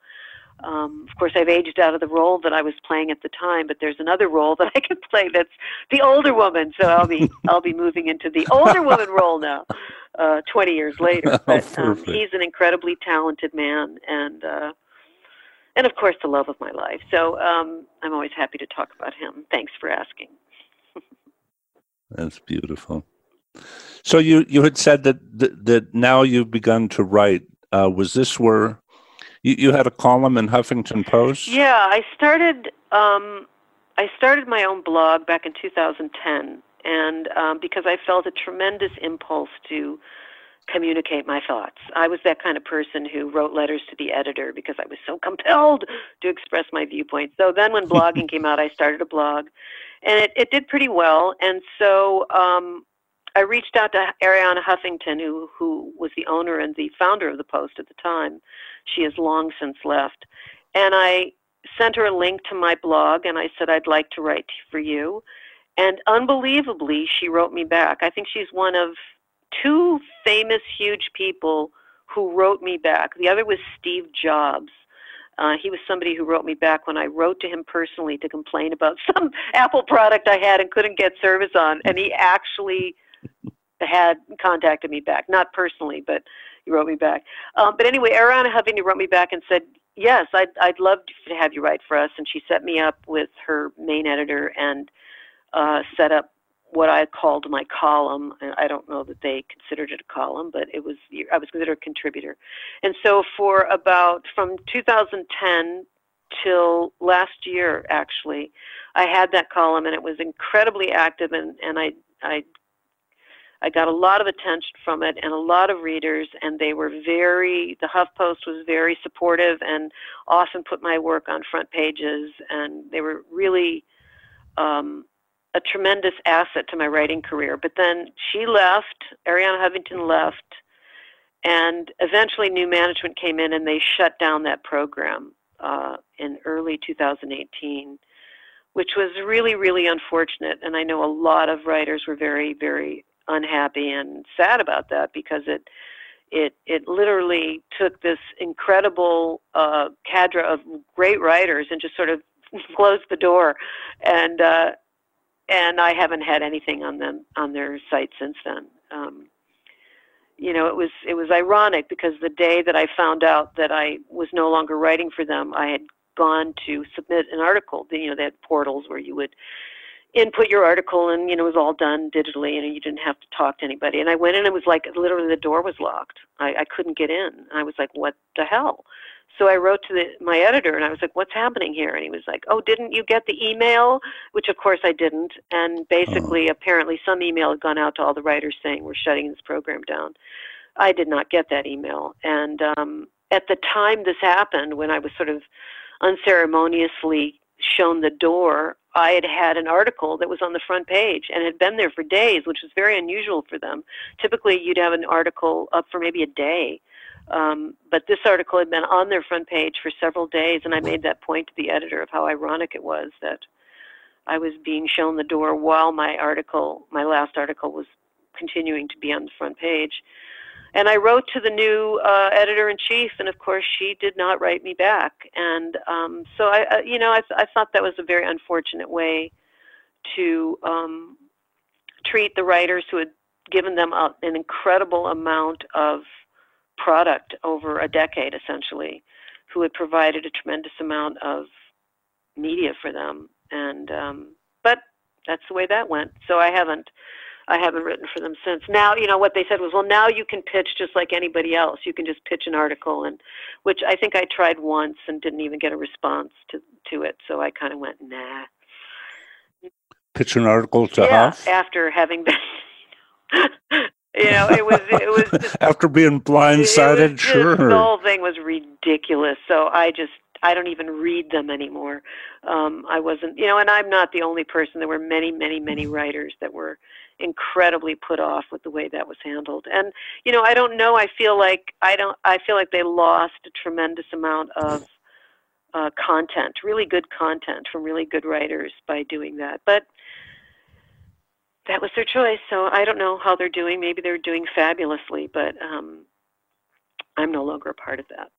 Um, of course, I've aged out of the role that I was playing at the time, but there's another role that I can <laughs> play that's the older woman. So I'll be <laughs> I'll be moving into the older woman role now, uh, 20 years later. <laughs> Oh, but um, he's an incredibly talented man, and uh, and of course the love of my life. So um, I'm always happy to talk about him. Thanks for asking. <laughs> That's beautiful. So you you had said that that, that now you've begun to write. Uh, was this where you, you had a column in Huffington Post? Yeah, I started. Um, I started my own blog back in 2010, and um, because I felt a tremendous impulse to communicate my thoughts. I was that kind of person who wrote letters to the editor because I was so <laughs> compelled to express my viewpoint. So then when blogging came out, I started a blog, and it, it did pretty well. And so um, I reached out to Arianna Huffington, who, who was the owner and the founder of the Post at the time. She has long since left. And I sent her a link to my blog, and I said, I'd like to write for you. And unbelievably, she wrote me back. I think she's one of two famous, huge people who wrote me back. The other was Steve Jobs. Uh, he was somebody who wrote me back when I wrote to him personally to complain about <laughs> some Apple product I had and couldn't get service on, and he actually had contacted me back, not personally, but he wrote me back. Um, but anyway, Arianna Huffington wrote me back and said, "Yes, I'd I'd love to have you write for us." And she set me up with her main editor and uh, set up what I called my column. I don't know that they considered it a column, but it was I was considered a contributor. And so for about from 2010 till last year, actually, I had that column, and it was incredibly active, and and I I I got a lot of attention from it and a lot of readers, and they were very, the HuffPost was very supportive and often put my work on front pages, and they were really um, a tremendous asset to my writing career. But then she left, Arianna Huffington left, and eventually new management came in and they shut down that program uh, in early 2018, which was really, really unfortunate. And I know a lot of writers were very, very unhappy and sad about that because it it it literally took this incredible uh, cadre of great writers and just sort of <laughs> closed the door and uh, and I haven't had anything on them on their site since then. Um, you know, it was it was ironic because the day that I found out that I was no longer writing for them, I had gone to submit an article. You know, they had portals where you would input your article and you know it was all done digitally and you didn't have to talk to anybody and i went in and it was like literally the door was locked i, I couldn't get in i was like what the hell so i wrote to the, my editor and i was like what's happening here and he was like oh didn't you get the email which of course i didn't and basically oh. apparently some email had gone out to all the writers saying we're shutting this program down i did not get that email and um at the time this happened when i was sort of unceremoniously shown the door, I had had an article that was on the front page and had been there for days, which was very unusual for them. Typically, you'd have an article up for maybe a day. Um, but this article had been on their front page for several days, and I made that point to the editor of how ironic it was that I was being shown the door while my article, my last article, was continuing to be on the front page. And I wrote to the new uh, editor in chief, and of course, she did not write me back. And um, so I, uh, you know, I, I thought that was a very unfortunate way to um, treat the writers who had given them a, an incredible amount of product over a decade, essentially, who had provided a tremendous amount of media for them. And um, but that's the way that went. So I haven't I haven't written for them since. Now, you know, what they said was, well, now you can pitch just like anybody else. You can just pitch an article, and which I think I tried once and didn't even get a response to to it. So I kind of went, nah. Pitch an article to yeah, Huff after having been. <laughs> you know, it was it was <laughs> just, after being blindsided. Just, sure, the whole thing was ridiculous. So I just I don't even read them anymore. Um, I wasn't, you know, and I'm not the only person. There were many, many, many writers that were incredibly put off with the way that was handled. And you know, I don't know. I feel like I don't. I feel like they lost a tremendous amount of uh, content, really good content from really good writers by doing that. But that was their choice. So I don't know how they're doing. Maybe they're doing fabulously, but um, I'm no longer a part of that.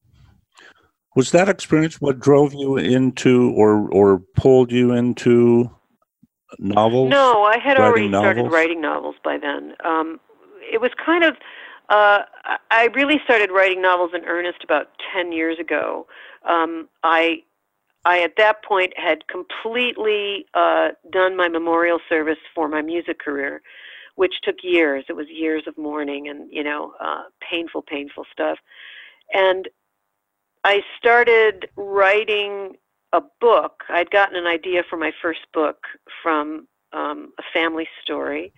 Was that experience what drove you into or or pulled you into novels? No, I had already novels? started writing novels by then. Um, it was kind of, uh, I really started writing novels in earnest about 10 years ago. Um, I, I, at that point, had completely uh, done my memorial service for my music career, which took years. It was years of mourning and, you know, uh, painful, painful stuff. And I started writing a book. I'd gotten an idea for my first book from um, a family story,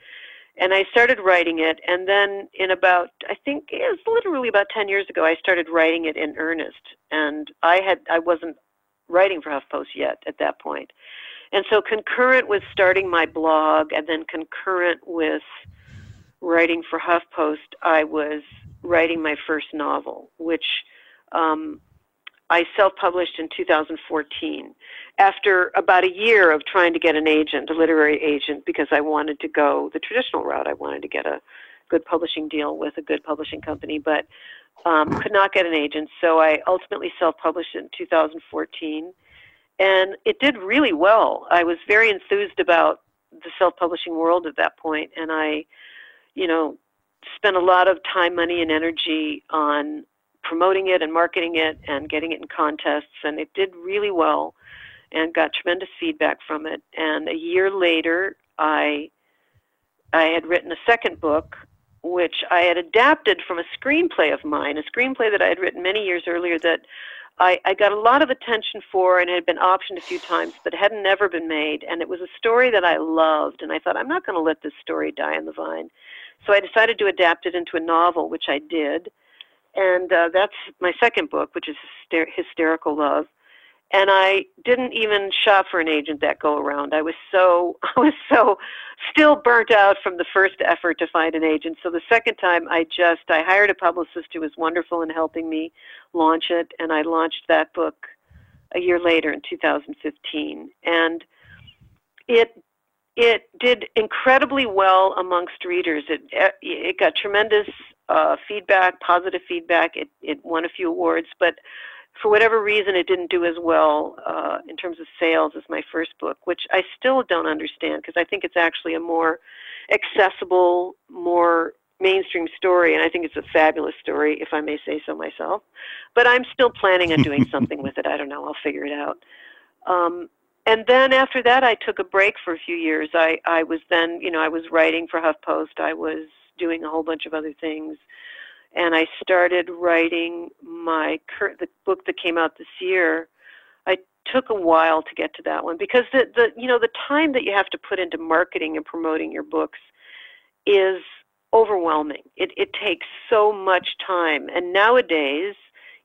and I started writing it. And then, in about I think it was literally about ten years ago, I started writing it in earnest. And I had I wasn't writing for HuffPost yet at that point, and so concurrent with starting my blog, and then concurrent with writing for HuffPost, I was writing my first novel, which um, I self-published in 2014 after about a year of trying to get an agent, a literary agent, because I wanted to go the traditional route. I wanted to get a good publishing deal with a good publishing company, but um, could not get an agent. So I ultimately self-published in 2014, and it did really well. I was very enthused about the self-publishing world at that point, and I, you know, spent a lot of time, money, and energy on promoting it and marketing it and getting it in contests, and it did really well and got tremendous feedback from it. And a year later, I I had written a second book, which I had adapted from a screenplay of mine, a screenplay that I had written many years earlier that I, I got a lot of attention for and had been optioned a few times, but hadn't never been made. And it was a story that I loved, and I thought I'm not going to let this story die on the vine. So I decided to adapt it into a novel, which I did and uh, that's my second book, which is Hyster- Hysterical Love. And I didn't even shop for an agent that go around. I was so <laughs> I was so still burnt out from the first effort to find an agent. So the second time, I just I hired a publicist who was wonderful in helping me launch it, and I launched that book a year later in 2015. And it it did incredibly well amongst readers. It it got tremendous uh, feedback, positive feedback. It, it won a few awards, but for whatever reason, it didn't do as well uh, in terms of sales as my first book, which I still don't understand because I think it's actually a more accessible, more mainstream story, and I think it's a fabulous story, if I may say so myself. But I'm still planning on doing <laughs> something with it. I don't know. I'll figure it out. Um, and then after that, I took a break for a few years. I I was then, you know, I was writing for HuffPost. I was doing a whole bunch of other things, and I started writing my cur- the book that came out this year. I took a while to get to that one because the the you know the time that you have to put into marketing and promoting your books is overwhelming. It, it takes so much time. And nowadays,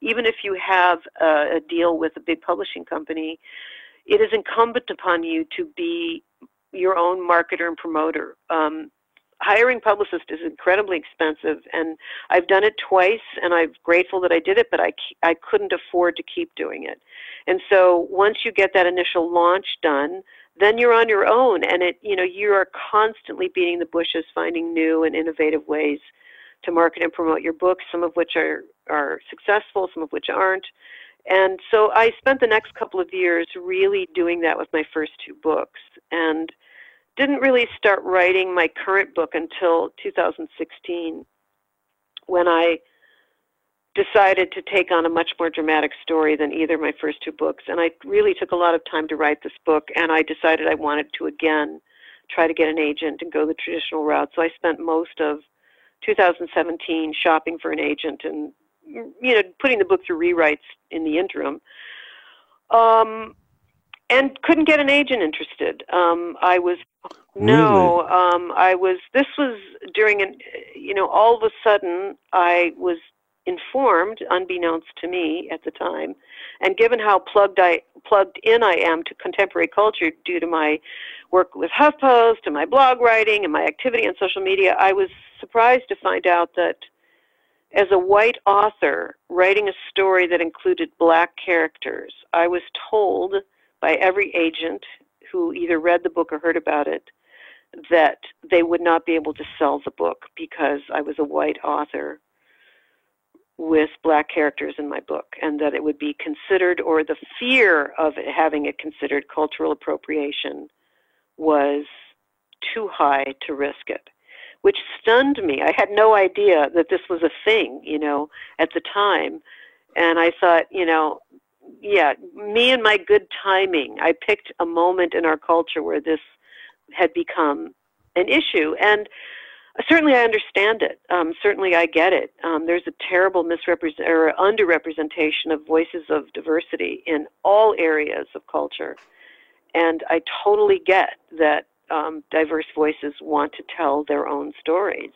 even if you have a, a deal with a big publishing company, it is incumbent upon you to be your own marketer and promoter. Um, hiring publicist is incredibly expensive, and I've done it twice, and I'm grateful that I did it, but I, I couldn't afford to keep doing it. And so once you get that initial launch done, then you're on your own and it you know you are constantly beating the bushes finding new and innovative ways to market and promote your books some of which are are successful some of which aren't and so i spent the next couple of years really doing that with my first two books and didn't really start writing my current book until 2016 when i decided to take on a much more dramatic story than either of my first two books. And I really took a lot of time to write this book, and I decided I wanted to again try to get an agent and go the traditional route. So I spent most of 2017 shopping for an agent and you know putting the book through rewrites in the interim. Um, and couldn't get an agent interested. Um, I was no, really? um, I was. This was during an, you know, all of a sudden I was informed, unbeknownst to me at the time, and given how plugged I plugged in I am to contemporary culture due to my work with HuffPost and my blog writing and my activity on social media, I was surprised to find out that as a white author writing a story that included black characters, I was told by every agent who either read the book or heard about it that they would not be able to sell the book because I was a white author with black characters in my book, and that it would be considered, or the fear of having it considered cultural appropriation was too high to risk it, which stunned me. I had no idea that this was a thing, you know, at the time. And I thought, you know, yeah, me and my good timing. I picked a moment in our culture where this had become an issue. And Certainly, I understand it. Um, certainly, I get it. Um, there's a terrible misrepresent or underrepresentation of voices of diversity in all areas of culture, and I totally get that um, diverse voices want to tell their own stories.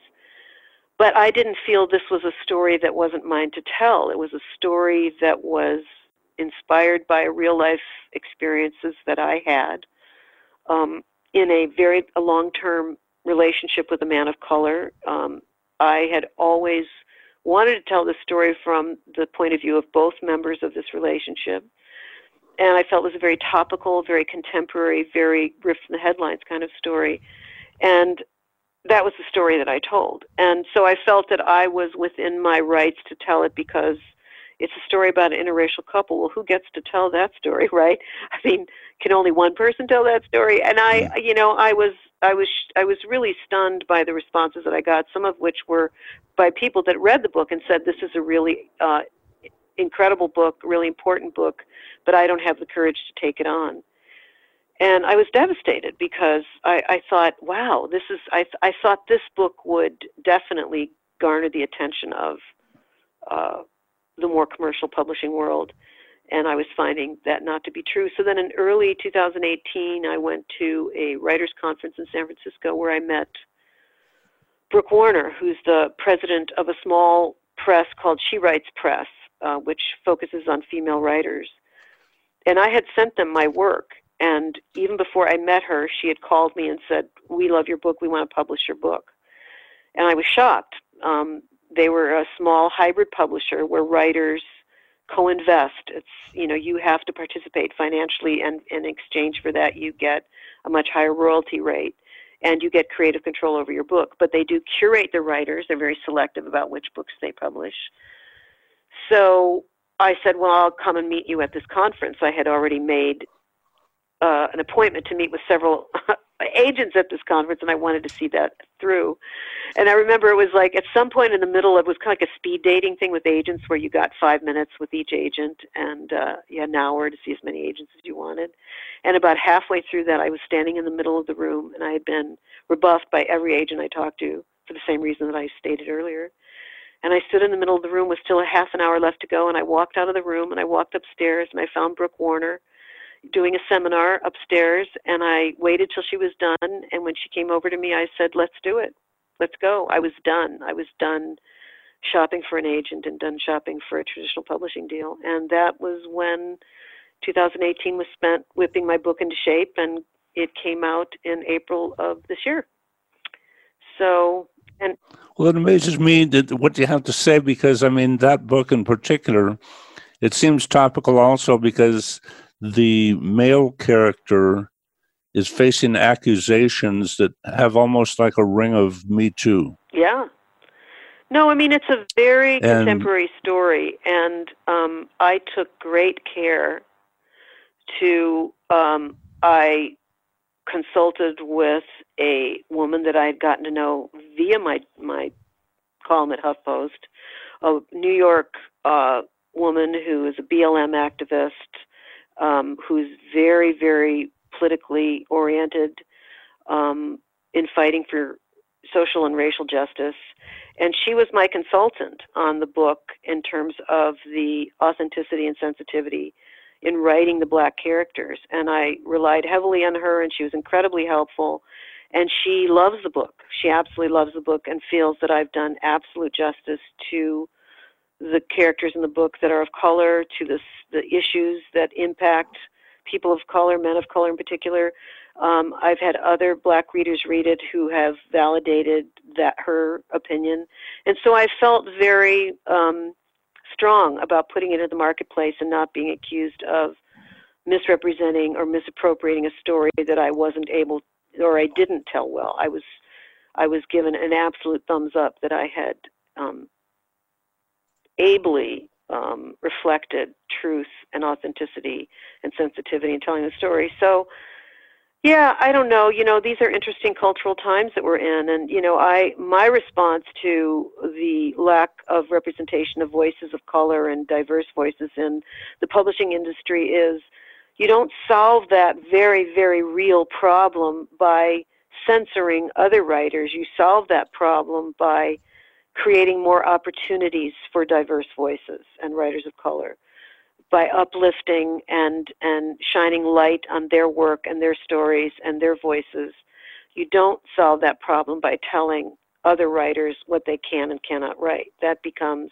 But I didn't feel this was a story that wasn't mine to tell. It was a story that was inspired by real life experiences that I had um, in a very long term relationship with a man of color. Um, I had always wanted to tell the story from the point of view of both members of this relationship. And I felt it was a very topical, very contemporary, very riff from the headlines kind of story. And that was the story that I told. And so I felt that I was within my rights to tell it because it's a story about an interracial couple. Well, who gets to tell that story, <laughs> right? I mean, can only one person tell that story? And I, you know, I was I was I was really stunned by the responses that I got. Some of which were by people that read the book and said this is a really uh, incredible book, really important book, but I don't have the courage to take it on. And I was devastated because I, I thought, wow, this is I I thought this book would definitely garner the attention of uh, the more commercial publishing world and I was finding that not to be true. So then in early 2018, I went to a writers' conference in San Francisco where I met Brooke Warner, who's the president of a small press called She Writes Press, uh, which focuses on female writers. And I had sent them my work. And even before I met her, she had called me and said, We love your book. We want to publish your book. And I was shocked. Um, they were a small hybrid publisher where writers co-invest. It's you know you have to participate financially, and in exchange for that, you get a much higher royalty rate, and you get creative control over your book. But they do curate the writers; they're very selective about which books they publish. So I said, "Well, I'll come and meet you at this conference." I had already made uh, an appointment to meet with several agents at this conference, and I wanted to see that through. And I remember it was like at some point in the middle, it was kind of like a speed dating thing with agents, where you got five minutes with each agent, and uh, you had an hour to see as many agents as you wanted. And about halfway through that, I was standing in the middle of the room, and I had been rebuffed by every agent I talked to for the same reason that I stated earlier. And I stood in the middle of the room with still a half an hour left to go, and I walked out of the room and I walked upstairs and I found Brooke Warner doing a seminar upstairs and I waited till she was done and when she came over to me I said, Let's do it. Let's go. I was done. I was done shopping for an agent and done shopping for a traditional publishing deal. And that was when 2018 was spent whipping my book into shape and it came out in April of this year. So and well, it amazes me that what you have to say because I mean that book in particular, it seems topical also because the male character is facing accusations that have almost like a ring of Me Too. Yeah. No, I mean it's a very and, contemporary story, and um, I took great care to. Um, I consulted with a woman that I had gotten to know via my my column at HuffPost, a New York uh, woman who is a BLM activist, um, who's very very politically oriented um, in fighting for social and racial justice. And she was my consultant on the book in terms of the authenticity and sensitivity in writing the black characters. And I relied heavily on her, and she was incredibly helpful. And she loves the book. She absolutely loves the book and feels that I've done absolute justice to the characters in the book that are of color, to the, the issues that impact people of color, men of color in particular. Um, I've had other black readers read it who have validated that her opinion, and so I felt very um, strong about putting it in the marketplace and not being accused of misrepresenting or misappropriating a story that I wasn't able or I didn't tell well. I was I was given an absolute thumbs up that I had um, ably um, reflected truth and authenticity and sensitivity in telling the story. So yeah, I don't know. You know, these are interesting cultural times that we're in, and you know, I my response to the lack of representation of voices of color and diverse voices in the publishing industry is you don't solve that very very real problem by censoring other writers. You solve that problem by creating more opportunities for diverse voices and writers of color by uplifting and and shining light on their work and their stories and their voices. You don't solve that problem by telling other writers what they can and cannot write. That becomes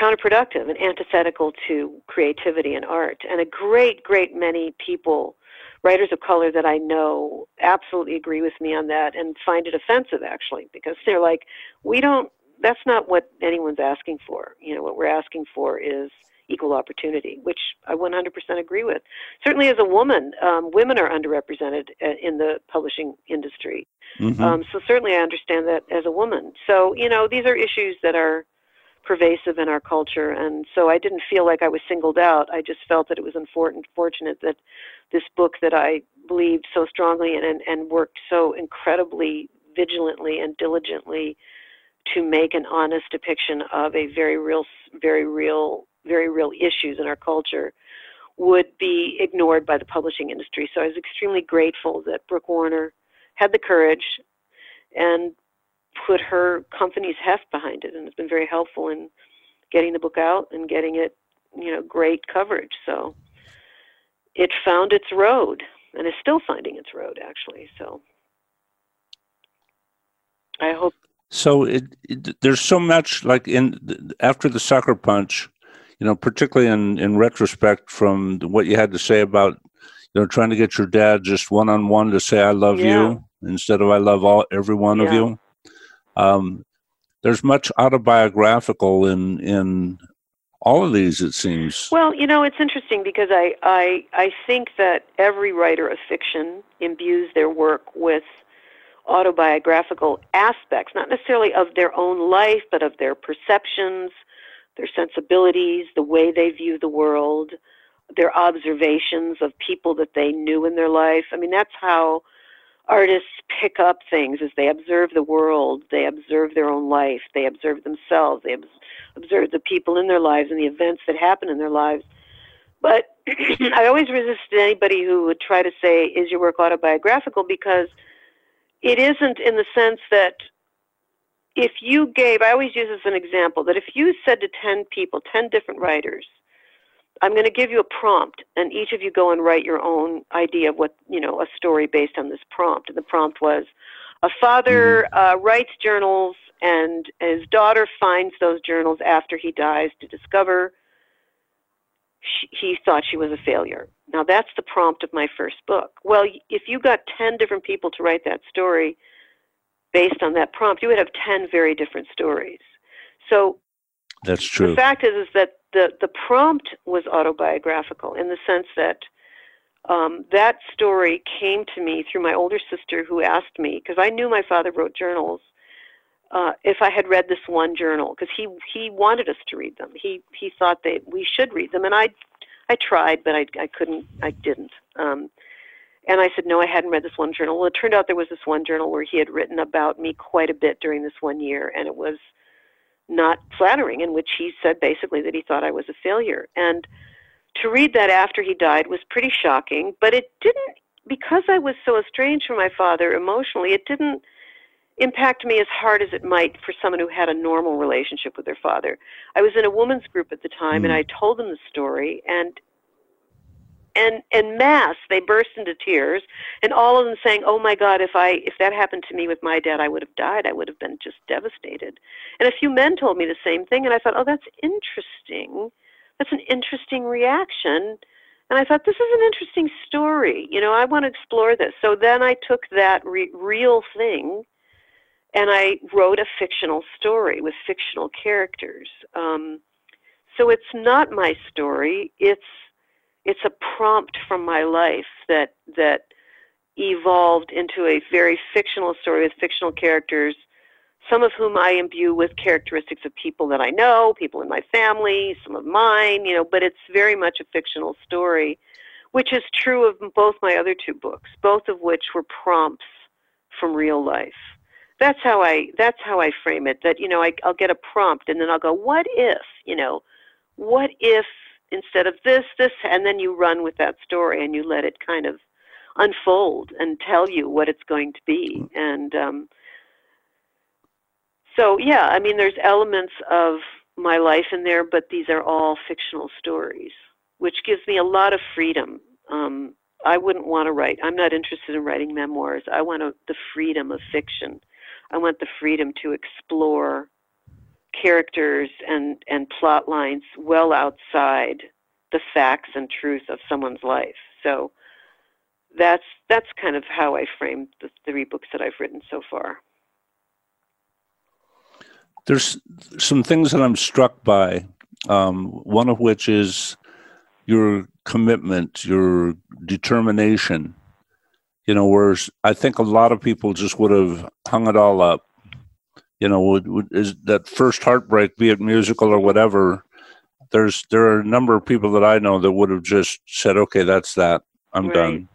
counterproductive and antithetical to creativity and art. And a great, great many people, writers of color that I know, absolutely agree with me on that and find it offensive actually because they're like, we don't. That's not what anyone's asking for. You know, what we're asking for is equal opportunity, which I 100% agree with. Certainly, as a woman, um, women are underrepresented uh, in the publishing industry. Mm-hmm. Um, so certainly, I understand that as a woman. So you know, these are issues that are pervasive in our culture, and so I didn't feel like I was singled out. I just felt that it was unfortunate that this book that I believed so strongly in and, and worked so incredibly vigilantly and diligently to make an honest depiction of a very real, very real very real issues in our culture would be ignored by the publishing industry. So I was extremely grateful that Brooke Warner had the courage and put her company's heft behind it, and it's been very helpful in getting the book out and getting it, you know, great coverage. So it found its road, and is still finding its road, actually. So I hope. So it, it, there's so much like in after the sucker punch you know, particularly in, in retrospect from what you had to say about, you know, trying to get your dad just one on one to say, I love yeah. you instead of I love all every one yeah. of you. Um, there's much autobiographical in, in all of these, it seems. Well, you know, it's interesting because I, I, I think that every writer of fiction imbues their work with autobiographical aspects, not necessarily of their own life, but of their perceptions, their sensibilities, the way they view the world. their observations of people that they knew in their life. I mean, that's how artists pick up things as they observe the world, they observe their own life, they observe themselves, they observe the people in their lives and the events that happen in their lives. But <clears throat> I always resisted anybody who would try to say, "Is your work autobiographical?" because it isn't in the sense that if you gave, I always use as an example that if you said to 10 people, 10 different writers, I'm going to give you a prompt, and each of you go and write your own idea of what, you know, a story based on this prompt. And the prompt was a father mm-hmm. uh, writes journals, and his daughter finds those journals after he dies to discover she, he thought she was a failure. Now, that's the prompt of my first book. Well, if you got 10 different people to write that story based on that prompt, you would have 10 very different stories. So, that's true. The fact is, is that the, the prompt was autobiographical in the sense that um, that story came to me through my older sister who asked me, because I knew my father wrote journals, uh, if I had read this one journal, because he he wanted us to read them. He he thought that we should read them, and I I tried, but I I couldn't. I didn't. Um, and I said no, I hadn't read this one journal. Well, it turned out there was this one journal where he had written about me quite a bit during this one year, and it was not flattering, in which he said basically that he thought I was a failure. And to read that after he died was pretty shocking, but it didn't because I was so estranged from my father emotionally. It didn't impact me as hard as it might for someone who had a normal relationship with their father. I was in a women's group at the time, mm. and I told them the story, and and en masse they burst into tears, and all of them saying, "Oh my God, if I if that happened to me with my dad, I would have died. I would have been just devastated." And a few men told me the same thing, and I thought, "Oh, that's interesting. That's an interesting reaction." And I thought, this is an interesting story. You know, I want to explore this. So then I took that re- real thing and I wrote a fictional story with fictional characters. Um, so it's not my story. It's it's a prompt from my life that that evolved into a very fictional story with fictional characters, some of whom I imbue with characteristics of people that I know, people in my family, some of mine, you know, but it's very much a fictional story, which is true of both my other two books, both of which were prompts from real life that's how I that's how I frame it. That you know I, I'll get a prompt and then I'll go, what if you know, what if instead of this this and then you run with that story and you let it kind of unfold and tell you what it's going to be. And um, so yeah i mean there's elements of my life in there but these are all fictional stories which gives me a lot of freedom. Um, i wouldn't want to write i'm not interested in writing memoirs. I want a, the freedom of fiction. I want the freedom to explore characters and, and plot lines well outside the facts and truth of someone's life. So that's that's kind of how I frame the three books that I've written so far. There's some things that I'm struck by. Um, one of which is your commitment, your determination you know, whereas I think a lot of people just would have hung it all up. You know, would, would, is that first heartbreak, be it musical or whatever. There's there are a number of people that I know that would have just said, "Okay, that's that. I'm right. done,"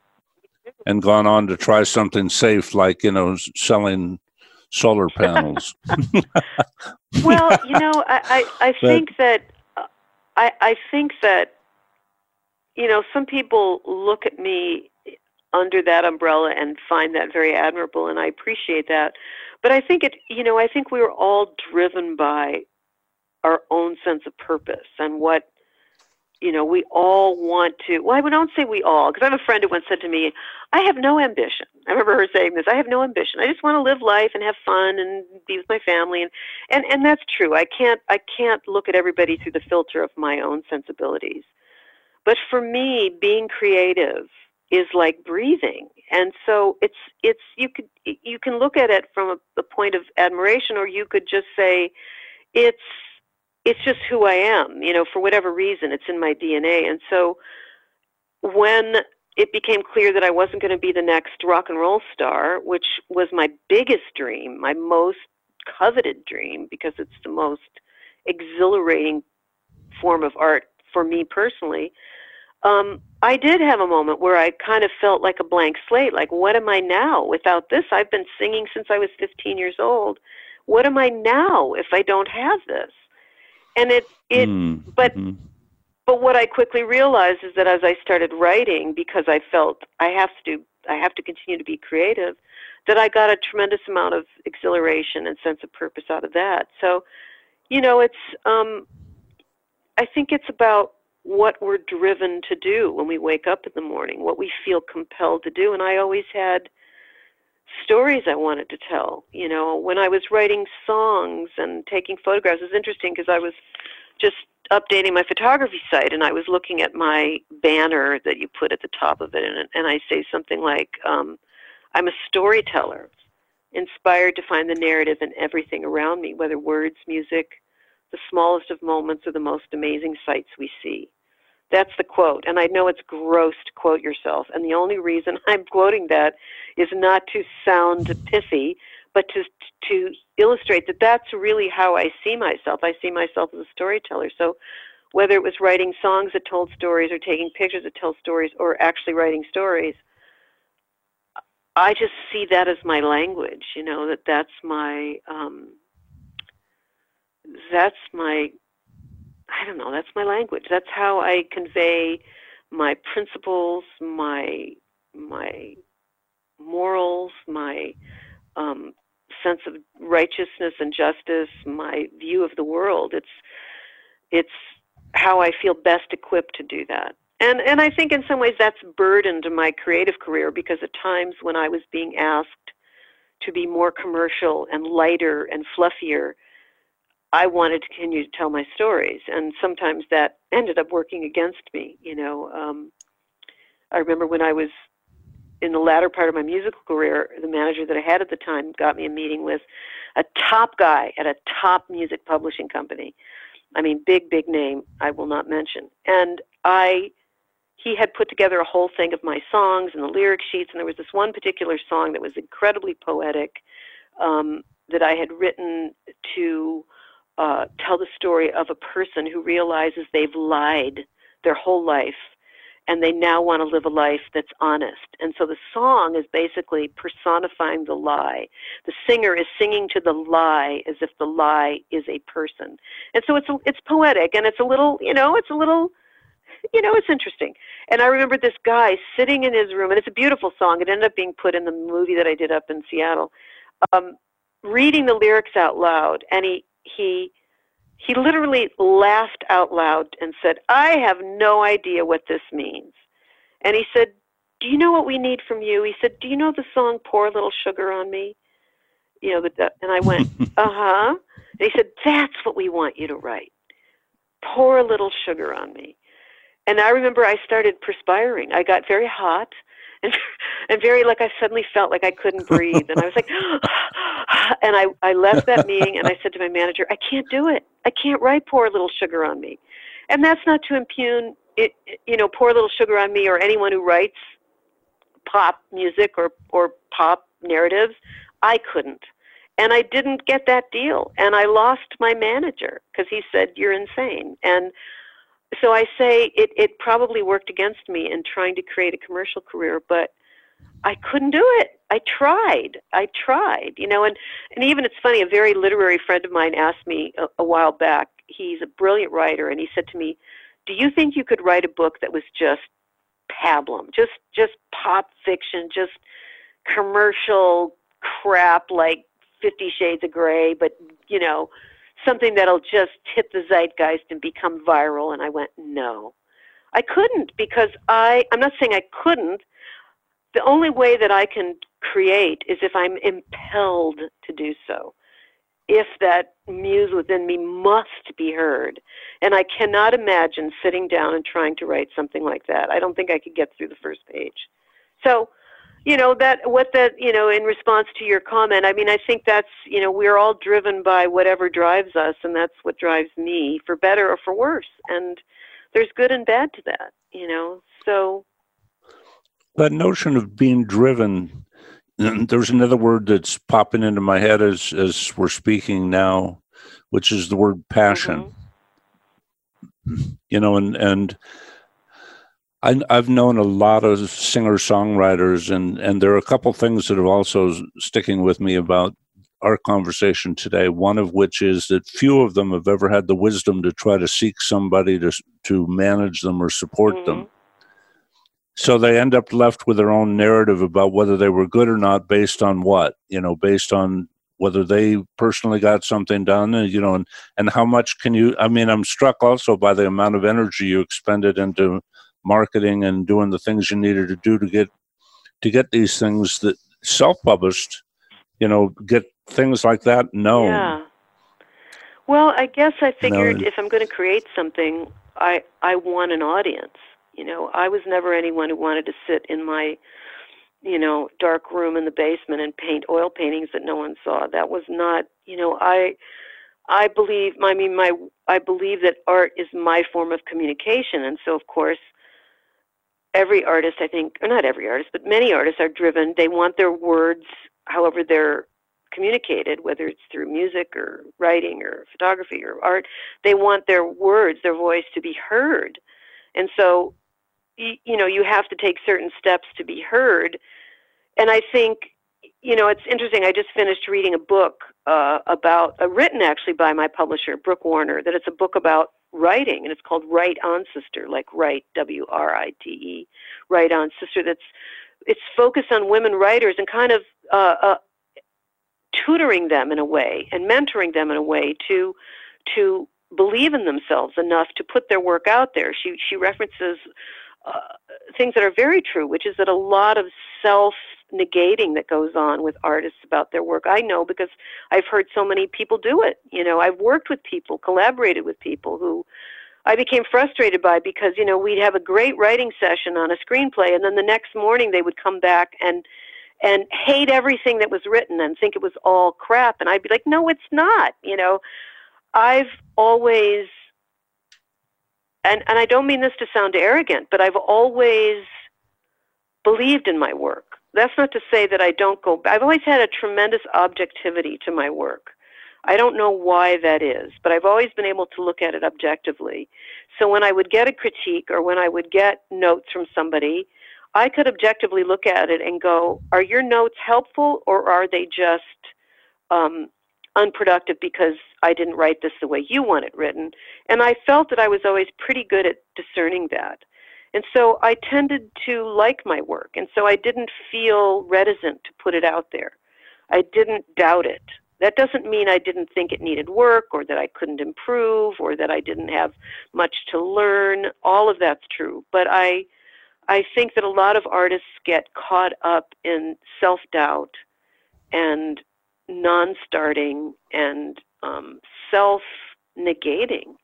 and gone on to try something safe, like you know, selling solar <laughs> panels. well, you know, I I, I think that I I think that you know some people look at me under that umbrella and find that very admirable and I appreciate that. But I think it you know, I think we were all driven by our own sense of purpose and what you know, we all want to. Well, I don't say we all, because I have a friend who once said to me, "I have no ambition." I remember her saying this. I have no ambition. I just want to live life and have fun and be with my family, and and and that's true. I can't I can't look at everybody through the filter of my own sensibilities. But for me, being creative is like breathing. And so it's it's you could you can look at it from a, a point of admiration or you could just say it's it's just who I am you know for whatever reason it's in my DNA and so when it became clear that I wasn't going to be the next rock and roll star which was my biggest dream my most coveted dream because it's the most exhilarating form of art for me personally um, I did have a moment where I kind of felt like a blank slate. Like, what am I now without this? I've been singing since I was 15 years old. What am I now if I don't have this? And it, it, mm, but, mm-hmm. but what I quickly realized is that as I started writing, because I felt I have to, I have to continue to be creative, that I got a tremendous amount of exhilaration and sense of purpose out of that. So, you know, it's, um, I think it's about what we're driven to do when we wake up in the morning, what we feel compelled to do. And I always had stories I wanted to tell. You know, when I was writing songs and taking photographs, it was interesting because I was just updating my photography site and I was looking at my banner that you put at the top of it, and, and I say something like, um, I'm a storyteller, inspired to find the narrative in everything around me, whether words, music, the smallest of moments, or the most amazing sights we see. That's the quote. And I know it's gross to quote yourself. And the only reason <laughs> I'm quoting that is not to sound pithy, but to, to illustrate that that's really how I see myself. I see myself as a storyteller. So whether it was writing songs that told stories or taking pictures that tell stories or actually writing stories, I just see that as my language, you know, that that's my, um, that's my I don't know, that's my language. That's how I convey my principles, my my morals, my um, sense of righteousness and justice, my view of the world. It's it's how I feel best equipped to do that. And and I think in some ways that's burdened my creative career because at times when I was being asked to be more commercial and lighter and fluffier, I wanted to continue to tell my stories, and sometimes that ended up working against me. You know, um, I remember when I was in the latter part of my musical career, the manager that I had at the time got me a meeting with a top guy at a top music publishing company. I mean, big, big name. I will not mention. And I, he had put together a whole thing of my songs and the lyric sheets, and there was this one particular song that was incredibly poetic um, that I had written to uh, tell the story of a person who realizes they've lied their whole life and they now want to live a life that's honest. And so the song is basically personifying the lie. The singer is singing to the lie as if the lie is a person. And so it's a, it's poetic and it's a little, you know, it's a little you know, it's interesting. And I remember this guy sitting in his room, and it's a beautiful song. It ended up being put in the movie that I did up in Seattle. Um, reading the lyrics out loud, and he he he literally laughed out loud and said, "I have no idea what this means." And he said, "Do you know what we need from you?" He said, "Do you know the song Pour a Little Sugar on Me?" You know, the, and I went, <laughs> "Uh-huh." And he said, "That's what we want you to write. Pour a little sugar on me." And I remember I started perspiring. I got very hot and <laughs> and very like I suddenly felt like I couldn't breathe, and I was like, <gasps> <laughs> <sighs> and I I left that <laughs> meeting and I said to my manager, I can't do it. I can't write "Pour a Little Sugar on Me," and that's not to impugn it. You know, "Pour a Little Sugar on Me" or anyone who writes pop music or or pop narratives. I couldn't. And I didn't get that deal. And I lost my manager because he said, You're insane. And so I say it, it probably worked against me in trying to create a commercial career, but I couldn't do it. I tried. I tried, you know, and, and even it's funny, a very literary friend of mine asked me a, a while back, he's a brilliant writer, and he said to me, Do you think you could write a book that was just pablum, just just pop fiction, just commercial crap like Fifty Shades of Grey, but you know, something that'll just hit the zeitgeist and become viral. And I went, no, I couldn't because I, I'm not saying I couldn't. The only way that I can create is if I'm impelled to do so. If that muse within me must be heard. And I cannot imagine sitting down and trying to write something like that. I don't think I could get through the first page. So you know that what that you know in response to your comment i mean i think that's you know we're all driven by whatever drives us and that's what drives me for better or for worse and there's good and bad to that you know so that notion of being driven there's another word that's popping into my head as as we're speaking now which is the word passion mm-hmm. you know and and I, have known a lot of singer songwriters, and and there are a couple things that are also sticking with me about our conversation today. One of which is that few of them have ever had the wisdom to try to seek somebody to to manage them or support mm-hmm. them. So they end up left with their own narrative about whether they were good or not, based on what you know, based on whether they personally got something done, you know, and, and how much can you? I mean, I'm struck also by the amount of energy you expended into marketing and doing the things you needed to do to get to get these things that self-published you know get things like that known yeah well i guess i figured if i'm going to create something i i want an audience you know i was never anyone who wanted to sit in my you know dark room in the basement and paint oil paintings that no one saw that was not you know i i believe i mean my i believe that art is my form of communication and so of course every artist, I think, or not every artist, but many artists are driven. They want their words, however they're communicated, whether it's through music or writing or photography or art, they want their words, their voice to be heard. And so, you, you know, you have to take certain steps to be heard. And I think, you know, it's interesting. I just finished reading a book uh, about, uh, written actually by my publisher, Brooke Warner, that it's a book about writing, and it's called Write On Sister, like write W R I T E, Write On Sister. That's it's focused on women writers and kind of uh, uh, tutoring them in a way and mentoring them in a way to to believe in themselves enough to put their work out there. She she references uh, things that are very true, which is that a lot of self negating that goes on with artists about their work. I know because I've heard so many people do it. You know, I've worked with people, collaborated with people who I became frustrated by because, you know, we'd have a great writing session on a screenplay and then the next morning they would come back and and hate everything that was written and think it was all crap and I'd be like, "No, it's not." You know, I've always and and I don't mean this to sound arrogant, but I've always believed in my work that's not to say that I don't go. I've always had a tremendous objectivity to my work. I don't know why that is, but I've always been able to look at it objectively. So when I would get a critique or when I would get notes from somebody, I could objectively look at it and go, are your notes helpful or are they just um, unproductive because I didn't write this the way you want it written? And I felt that I was always pretty good at discerning that. And so I tended to like my work, and so I didn't feel reticent to put it out there. I didn't doubt it. That doesn't mean I didn't think it needed work or that I couldn't improve or that I didn't have much to learn. All of that's true. But I I think that a lot of artists get caught up in self-doubt and non-starting and um, self-negating.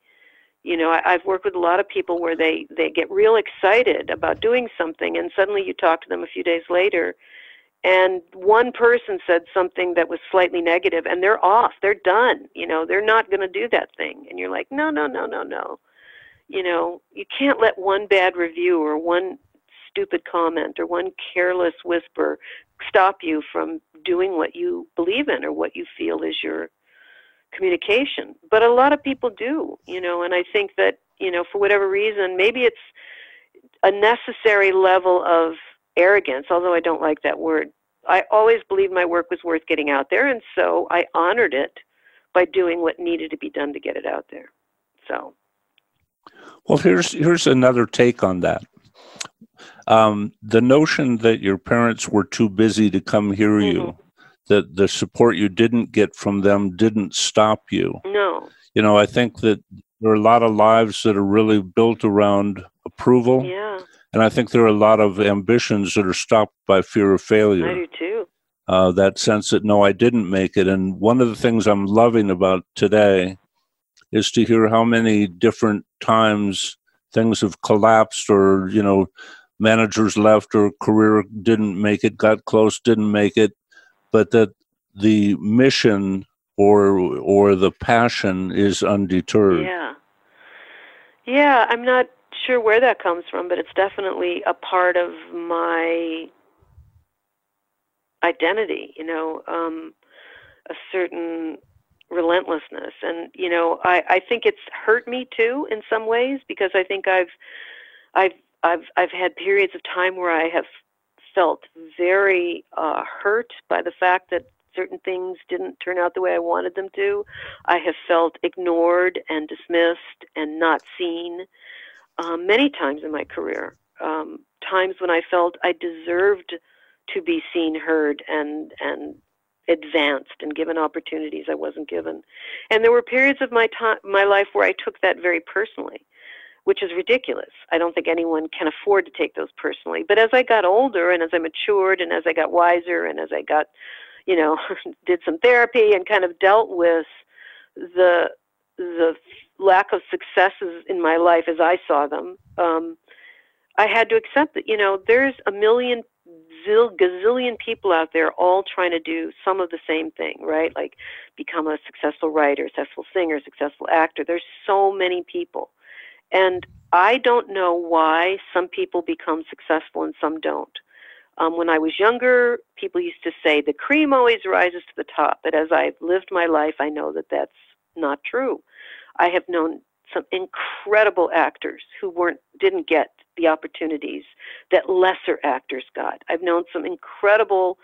You know I, i've worked with a lot of people where they they get real excited about doing something and suddenly you talk to them a few days later and one person said something that was slightly negative and they're off they're done you know they're not going to do that thing. And you're like no no no no no. You know you can't let one bad review or one stupid comment or one careless whisper stop you from doing what you believe in or what you feel is your communication. But a lot of people do, you know, and I think that, you know, for whatever reason, maybe it's a necessary level of arrogance, although I don't like that word. I always believed my work was worth getting out there, and so I honored it by doing what needed to be done to get it out there. So, well, here's here's another take on that. Um, the notion that your parents were too busy to come hear mm-hmm. you that the support you didn't get from them didn't stop you. No. You know, I think that there are a lot of lives that are really built around approval. Yeah. And I think there are a lot of ambitions that are stopped by fear of failure. I do too. Uh, that sense that no, I didn't make it. And one of the things I'm loving about today is to hear how many different times things have collapsed or, you know, managers left or career didn't make it, got close, didn't make it but that the mission or or the passion is undeterred. Yeah. Yeah, I'm not sure where that comes from, but it's definitely a part of my identity, you know, um, a certain relentlessness. And, you know, I, I think it's hurt me too in some ways because I think I've I've I've I've had periods of time where I have felt very uh, hurt by the fact that certain things didn't turn out the way I wanted them to. I have felt ignored and dismissed and not seen um, many times in my career. Um, times when I felt I deserved to be seen, heard, and and advanced and given opportunities I wasn't given. And there were periods of my time, my life where I took that very personally, which is ridiculous. I don't think anyone can afford to take those personally. But as I got older and as I matured and as I got wiser and as I got, you know, <laughs> did some therapy and kind of dealt with the the lack of successes in my life as I saw them, um, I had to accept that, you know, there's a million zil, gazillion people out there all trying to do some of the same thing, right? Like become a successful writer, successful singer, successful actor. There's so many people. And I don't know why some people become successful and some don't. Um, when I was younger, people used to say the cream always rises to the top. But as I've lived my life, I know that that's not true. I have known some incredible actors who weren't didn't get the opportunities that lesser actors got. I've known some incredible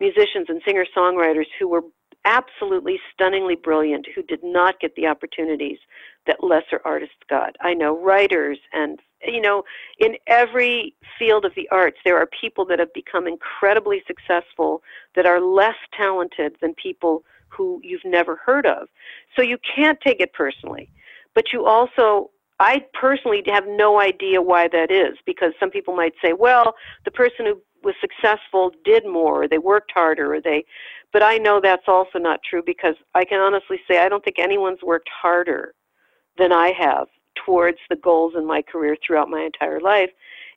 musicians and singer songwriters who were absolutely stunningly brilliant who did not get the opportunities that lesser artists got. I know writers and you know in every field of the arts there are people that have become incredibly successful that are less talented than people who you've never heard of. So you can't take it personally. But you also I personally have no idea why that is because some people might say, well, the person who was successful did more, or they worked harder, or they. But I know that's also not true because I can honestly say I don't think anyone's worked harder than I have towards the goals in my career throughout my entire life.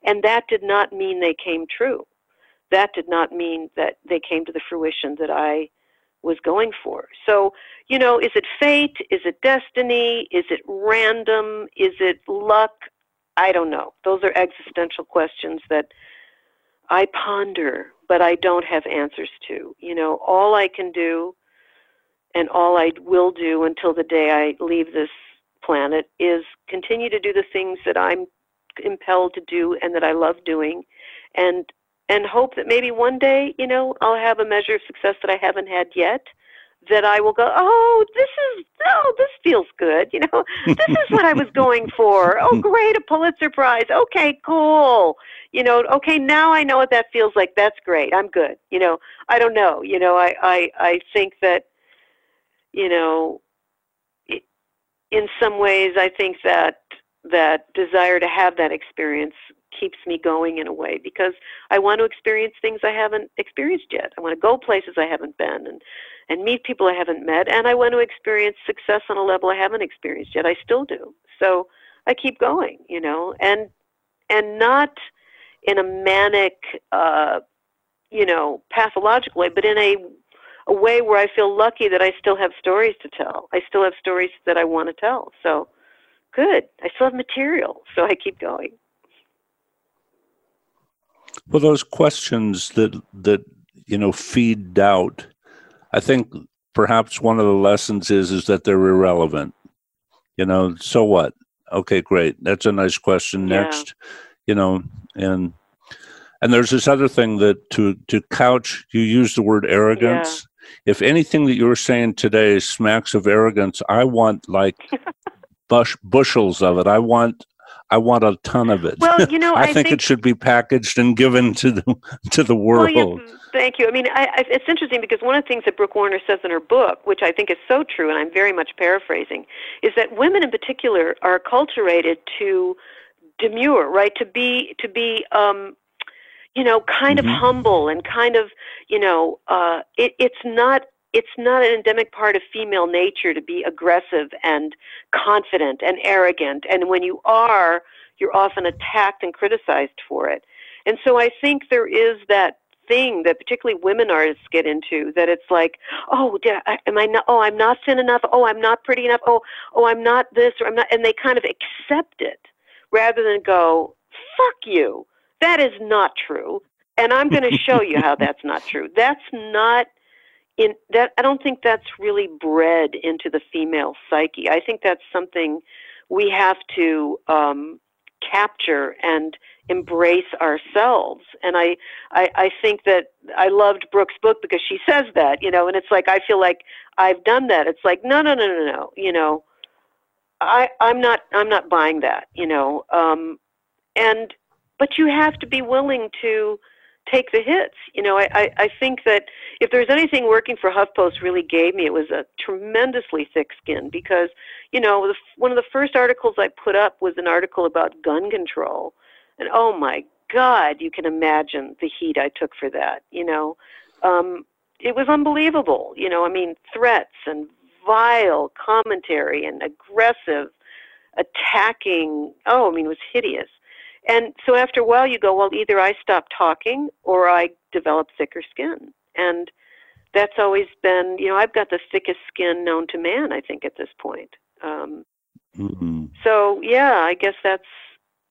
And that did not mean they came true. That did not mean that they came to the fruition that I was going for. So, you know, is it fate? Is it destiny? Is it random? Is it luck? I don't know. Those are existential questions that I ponder, but I don't have answers to. You know, all I can do and all I will do until the day I leave this planet is continue to do the things that I'm impelled to do and that I love doing and and hope that maybe one day, you know, I'll have a measure of success that I haven't had yet. That I will go, oh, this is, oh, this feels good. You know, <laughs> this is what I was going for. Oh, great, a Pulitzer Prize. Okay, cool. You know, okay, now I know what that feels like. That's great. I'm good. You know, I don't know. You know, I, I, I think that, you know, in some ways, I think that that desire to have that experience keeps me going in a way because I want to experience things I haven't experienced yet. I want to go places I haven't been and and meet people I haven't met and I want to experience success on a level I haven't experienced yet. I still do. So I keep going, you know, and and not in a manic uh you know, pathological way, but in a a way where I feel lucky that I still have stories to tell. I still have stories that I want to tell. So good. I still have material, so I keep going. Well, those questions that that you know feed doubt, I think perhaps one of the lessons is is that they're irrelevant. You know, so what? Okay, great. That's a nice question. Yeah. Next, you know, and and there's this other thing that to to couch. You use the word arrogance. Yeah. If anything that you're saying today smacks of arrogance, I want like <laughs> bush, bushels of it. I want I want a ton of it. Well, you know, <laughs> I, I think, think, it should be packaged and given to the to the world. Well, thank you. I mean, I, I, it's interesting because one of the things that Brooke Warner says in her book, which I think is so true, and I'm very much paraphrasing, is that women in particular are acculturated to demure, right? To be to be um, you know, kind mm-hmm. of humble and kind of, you know, uh, it, it's not it's not an endemic part of female nature to be aggressive and confident and arrogant. And when you are, you're often attacked and criticized for it. And so I think there is that thing that particularly women artists get into that it's like, oh, am I not? Oh, I'm not thin enough. Oh, I'm not pretty enough. Oh, oh, I'm not this or I'm not. And they kind of accept it rather than go, fuck you. That is not true. And I'm going to show you how that's not true. That's not in that I don't think that's really bred into the female psyche. I think that's something we have to um, capture and embrace ourselves. And I, I, I think that I loved Brooke's book because she says that, you know, and it's like I feel like I've done that. It's like no, no, no, no, no, you know, I, I'm not, I'm not buying that, you know, um, and but you have to be willing to take the hits. You know, I, I, I think that if there's anything working for HuffPost really gave me, it was a tremendously thick skin because, you know, the, one of the first articles I put up was an article about gun control. And oh my God, you can imagine the heat I took for that. You know, um, it was unbelievable. You know, I mean, threats and vile commentary and aggressive attacking. Oh, I mean, it was hideous. And so after a while, you go, well, either I stop talking or I develop thicker skin. And that's always been, you know, I've got the thickest skin known to man, I think, at this point. Um, mm-hmm. So, yeah, I guess that's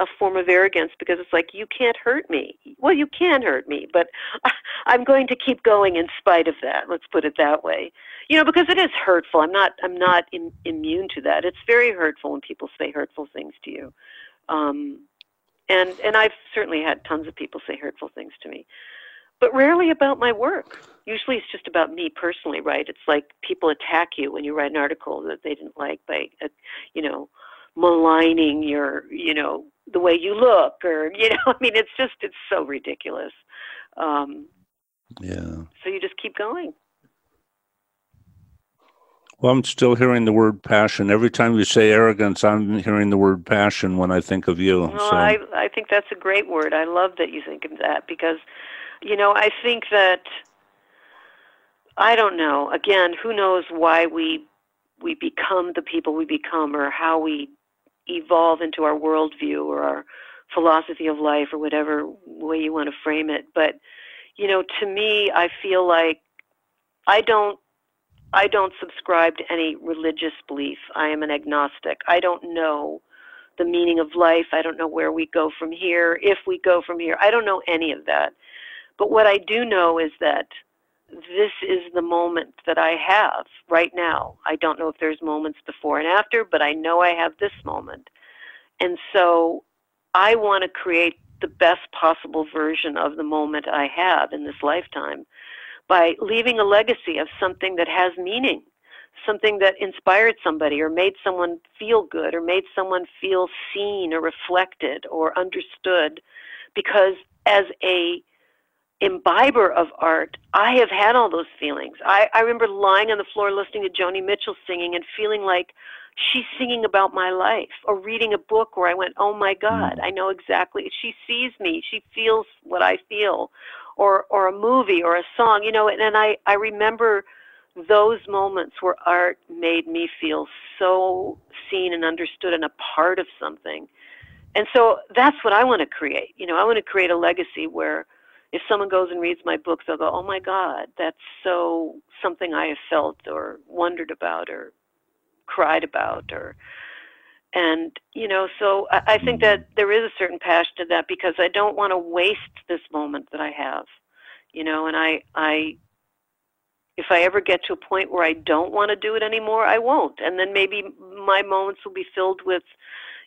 a form of arrogance because it's like, you can't hurt me. Well, you can hurt me, but <laughs> I'm going to keep going in spite of that. Let's put it that way. You know, because it is hurtful. I'm not, I'm not immune to that. It's very hurtful when people say hurtful things to you. Um, and and I've certainly had tons of people say hurtful things to me, but rarely about my work. Usually, it's just about me personally, right? It's like people attack you when you write an article that they didn't like by, uh, you know, maligning your, you know, the way you look, or <laughs> you know, I mean, it's just it's so ridiculous. Um, yeah. So you just keep going. Well, I'm still hearing the word passion. Every time you say arrogance, I'm hearing the word passion when I think of you. Well, so. I, I think that's a great word. I love that you think of that because, you know, I think that, I don't know, again, who knows why we, we become the people we become or how we evolve into our worldview or our philosophy of life or whatever way you want to frame it. But, you know, to me, I feel like I don't I don't subscribe to any religious belief. I am an agnostic. I don't know the meaning of life. I don't know where we go from here, if we go from here. I don't know any of that. But what I do know is that this is the moment that I have right now. I don't know if there's moments before and after, but I know I have this moment. And so I want to create the best possible version of the moment I have in this lifetime by leaving a legacy of something that has meaning, something that inspired somebody or made someone feel good or made someone feel seen or reflected or understood. Because as a imbiber of art, I have had all those feelings. I, I remember lying on the floor listening to Joni Mitchell singing and feeling like she's singing about my life, or reading a book where I went, oh my God, mm. I know exactly. She sees me, she feels what I feel or or a movie or a song you know and, and i i remember those moments where art made me feel so seen and understood and a part of something. And so that's what i want to create you know i want to create a legacy where if someone goes and reads my books they'll go oh my god that's so something i have felt or wondered about or cried about or and you know so I, I think that mm-hmm. there is a certain passion to that because i don't want to waste this moment that i have you know and i i if i ever get to a point where i don't want to do it anymore i won't. And then maybe my moments will be filled with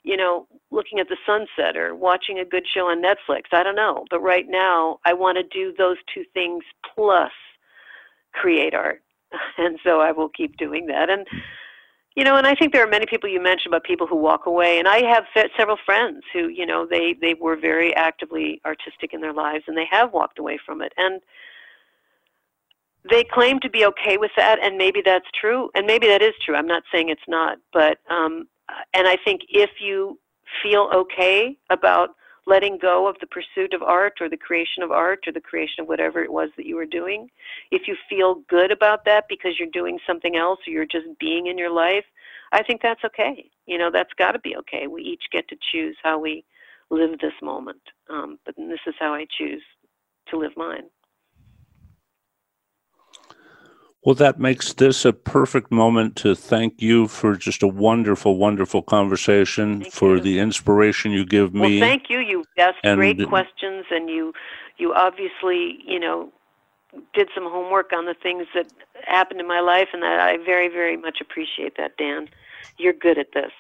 you know looking at the sunset or watching a good show on netflix. I don't know. But right now i want to do those two things plus create art. <laughs> And so i will keep doing that. And you know, and I think there are many people you mentioned about people who walk away, and I have several friends who, you know, they they were very actively artistic in their lives, and they have walked away from it, and they claim to be okay with that, and maybe that's true, and maybe that is true. I'm not saying it's not, but um, and I think if you feel okay about letting go of the pursuit of art or the creation of art or the creation of whatever it was that you were doing, if you feel good about that because you're doing something else or you're just being in your life, I think that's okay. You know, that's got to be okay. We each get to choose how we live this moment. Um, but this is how I choose to live mine. Well, that makes this a perfect moment to thank you for just a wonderful, wonderful conversation, thank for you. the inspiration you give me. Well, thank you. You asked and, great questions, and you, you obviously, you know, did some homework on the things that happened in my life, and that I very, very much appreciate that, Dan. You're good at this.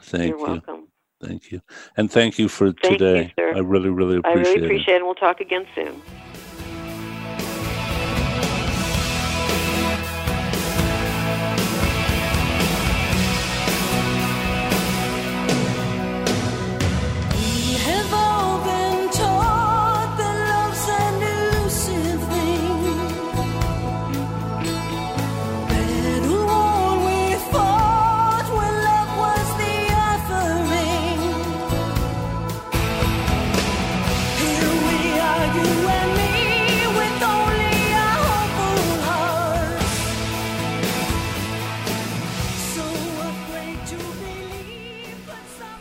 Thank You're you. welcome. Thank you. And thank you for Thank you, today. sir. I really, really appreciate it. I really appreciate it. and We'll talk again soon.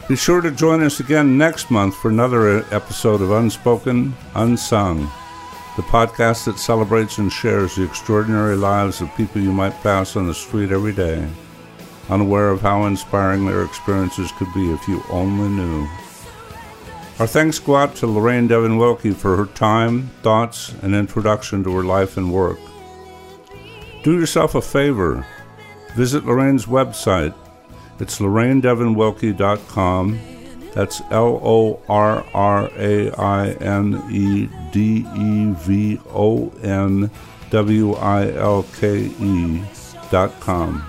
Be sure to join us again next month for another uh, episode of Unspoken, Unsung, the podcast that celebrates and shares the extraordinary lives of people you might pass on the street every day, unaware of how inspiring their experiences could be if you only knew. Our thanks go out to Lorraine Devon Wilke for her time, thoughts, and introduction to her life and work. Do yourself a favor. Visit Lorraine's website, it's lorrainedevonwilke.com. That's L O R R A I N E D E V O N W I L K E dot com.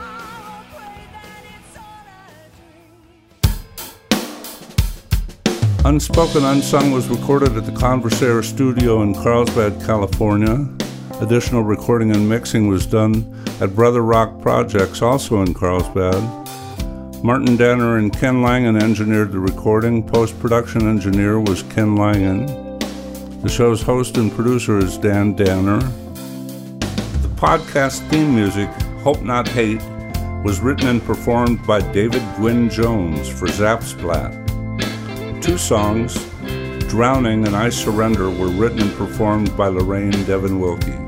Unspoken Unsung was recorded at the Conversaire Studio in Carlsbad, California. Additional recording and mixing was done at Brother Rock Projects, also in Carlsbad. Martin Danner and Ken Langen engineered the recording. Post production engineer was Ken Langen. The show's host and producer is Dan Danner. The podcast theme music, Hope Not Hate, was written and performed by David Gwynn Jones for Zapsplat. Two songs, Drowning and I Surrender, were written and performed by Lorraine Devon Wilke.